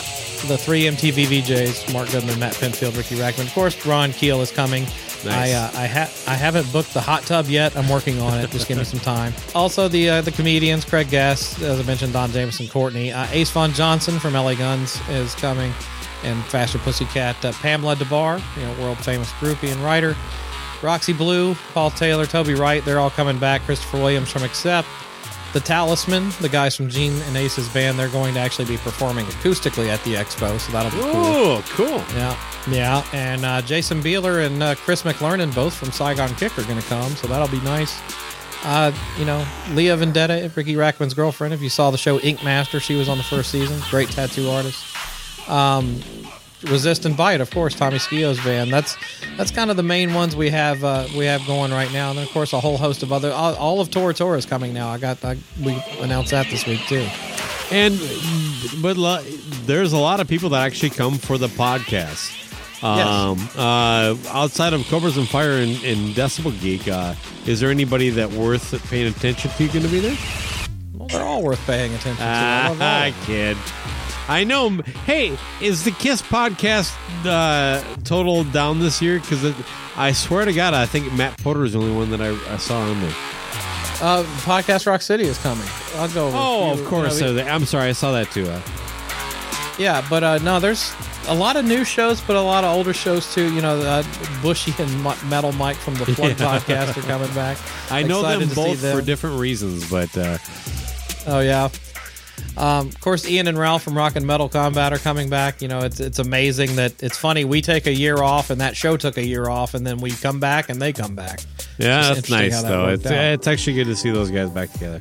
the three MTV VJs: Mark Goodman, Matt Pinfield, Ricky Rachtman. Of course, Ron Keel is coming. Nice. I uh, I, ha- I haven't booked the hot tub yet. I'm working on it. Just give me some time. Also, the uh, the comedians: Craig Gass, as I mentioned, Don Jamieson, Courtney, uh, Ace Von Johnson from LA Guns is coming, and Faster Pussycat, uh, Pamela Des Barres, you know, world famous groupie and writer. Roxy Blue, Paul Taylor, Toby Wright, they're all coming back. Christopher Williams from Accept, the Talisman, the guys from Gene and Ace's band, they're going to actually be performing acoustically at the expo, so that'll be cool. Oh, cool. Yeah, yeah, and uh, Jason Bieler and uh, Chris McLernon, both from Saigon Kick, are going to come, so that'll be nice. Uh, you know, Leah Vendetta, Ricky Rachtman's girlfriend. If you saw the show Ink Master, she was on the first season. Great tattoo artist. Um, Resist and Bite, of course, Tommy Skeoch's band. That's that's kind of the main ones we have uh, we have going right now, and then of course a whole host of other. All, all of Tora Tora is coming now. I got I, we announced that this week too. And but lo- there's a lot of people that actually come for the podcast. Um, uh, outside of Cobras and Fire and, and Decibel Geek, uh, is there anybody that worth paying attention to going to be there? Well, they're all worth paying attention to. I Ah, them. kid. I know. Hey, is the Kiss podcast uh, total down this year? Because I swear to God, I think Matt Porter is the only one that I, I saw on there. Uh, Podcast Rock City is coming. I'll go. Oh, few- of course. you know, so I'm sorry, I saw that too. Uh, Yeah, but uh, no, there's a lot of new shows, but a lot of older shows too. You know, uh, Bushy and Metal Mike from the Plug podcast are coming back. I know Excited them both for different reasons, but uh, Oh yeah. Um, of course, Ian and Ralph from Rock and Metal Combat are coming back. You know, it's it's amazing that it's funny. We take a year off, and that show took a year off, and then we come back, and they come back. yeah, that's nice that though. It's out. it's actually good to see those guys back together.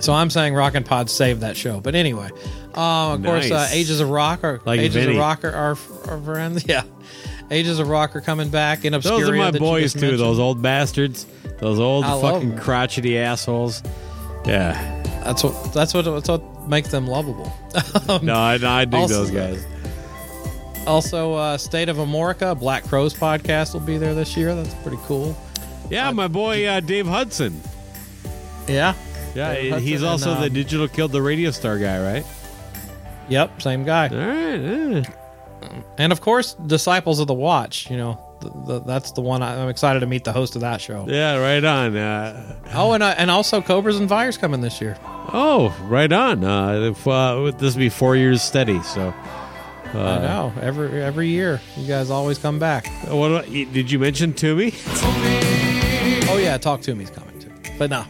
So I'm saying Rock and Pod saved that show. But anyway, uh, of course, uh, Ages of Rock are Like Ages Vinny. of Rock are our, our friends. Yeah, Ages of Rock are coming back in Obscuria. Those are my boys too. mentioned. Those old bastards. Those old I fucking crotchety assholes. Yeah. That's what that's what that's what makes them lovable. No, I, I dig Also- those guys. also, uh, State of Amorica, Black Crowes podcast will be there this year. That's pretty cool. Yeah, my boy uh, Dave Hudson. Yeah. Yeah, Dave Hudson he's and, also the um, digital killed the radio star guy, right? Yep. Same guy. All right. yeah. And of course, Disciples of the Watch. You know, the, the, that's the one I, I'm excited to meet the host of that show. Yeah, right on. Uh, Oh, and uh, and also Cobras and Fires coming this year. Oh, right on. Uh, if, uh, this will be four years steady. So, I know. Every every year, you guys always come back. what about- did you mention to me? Oh yeah, Talk to Me's coming too. But no.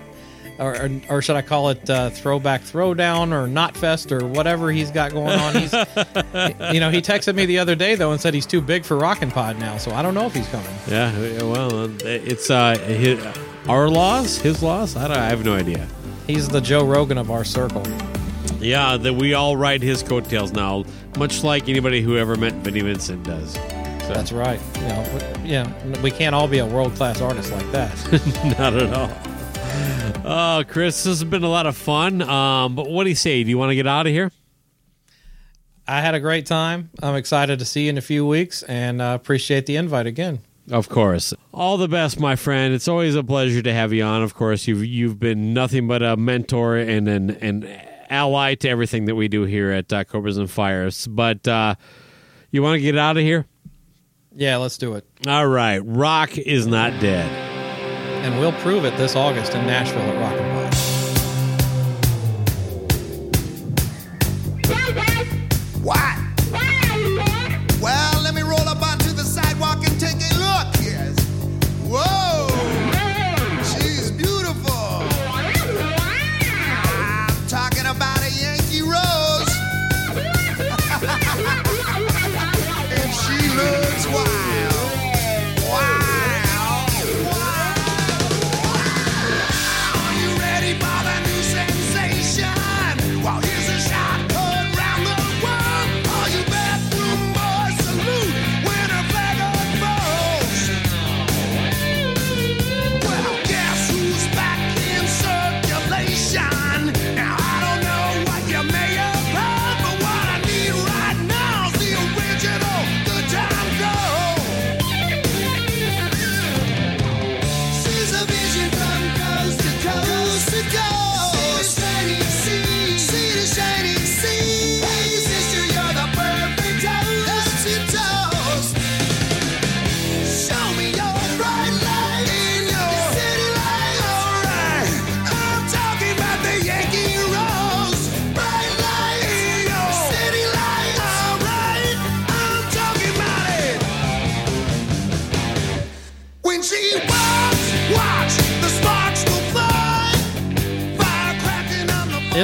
Or, or, or should I call it uh, throwback throwdown or not fest or whatever he's got going on? He's, you know, he texted me the other day though and said he's too big for Rockin' Pod now, so I don't know if he's coming. Yeah. Well, it's uh, his, our loss, his loss. I don't. I have no idea. He's the Joe Rogan of our circle. Yeah, that we all ride his coattails now, much like anybody who ever met Vinnie Vincent does. So, That's right. You know, we- yeah, we can't all be a world class artist like that. not at all. Oh, Chris, this has been a lot of fun. Um, but what do you say? Do you want to get out of here? I had a great time. I'm excited to see you in a few weeks and uh, appreciate the invite again. Of course. All the best, my friend. It's always a pleasure to have you on. Of course, you've you've been nothing but a mentor and an, an ally to everything that we do here at uh, Cobras and Fires. But uh, you want to get out of here? Yeah, let's do it. All right. Rock is not dead. And we'll prove it this August in Nashville at Rock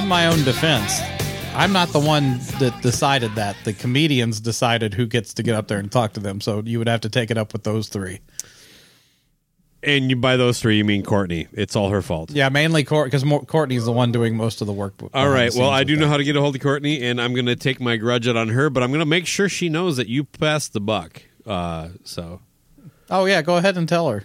in my own defense, I'm not the one that decided that. The comedians decided who gets to get up there and talk to them. So you would have to take it up with those three. And you by those three, you mean Courtney? It's all her fault. Yeah, mainly Courtney because Courtney's the one doing most of the work. All right. Well, I do know how to get a hold of Courtney, and I'm going to take my grudge out on her, but I'm going to make sure she knows that you passed the buck. Uh, so Oh yeah, go ahead and tell her.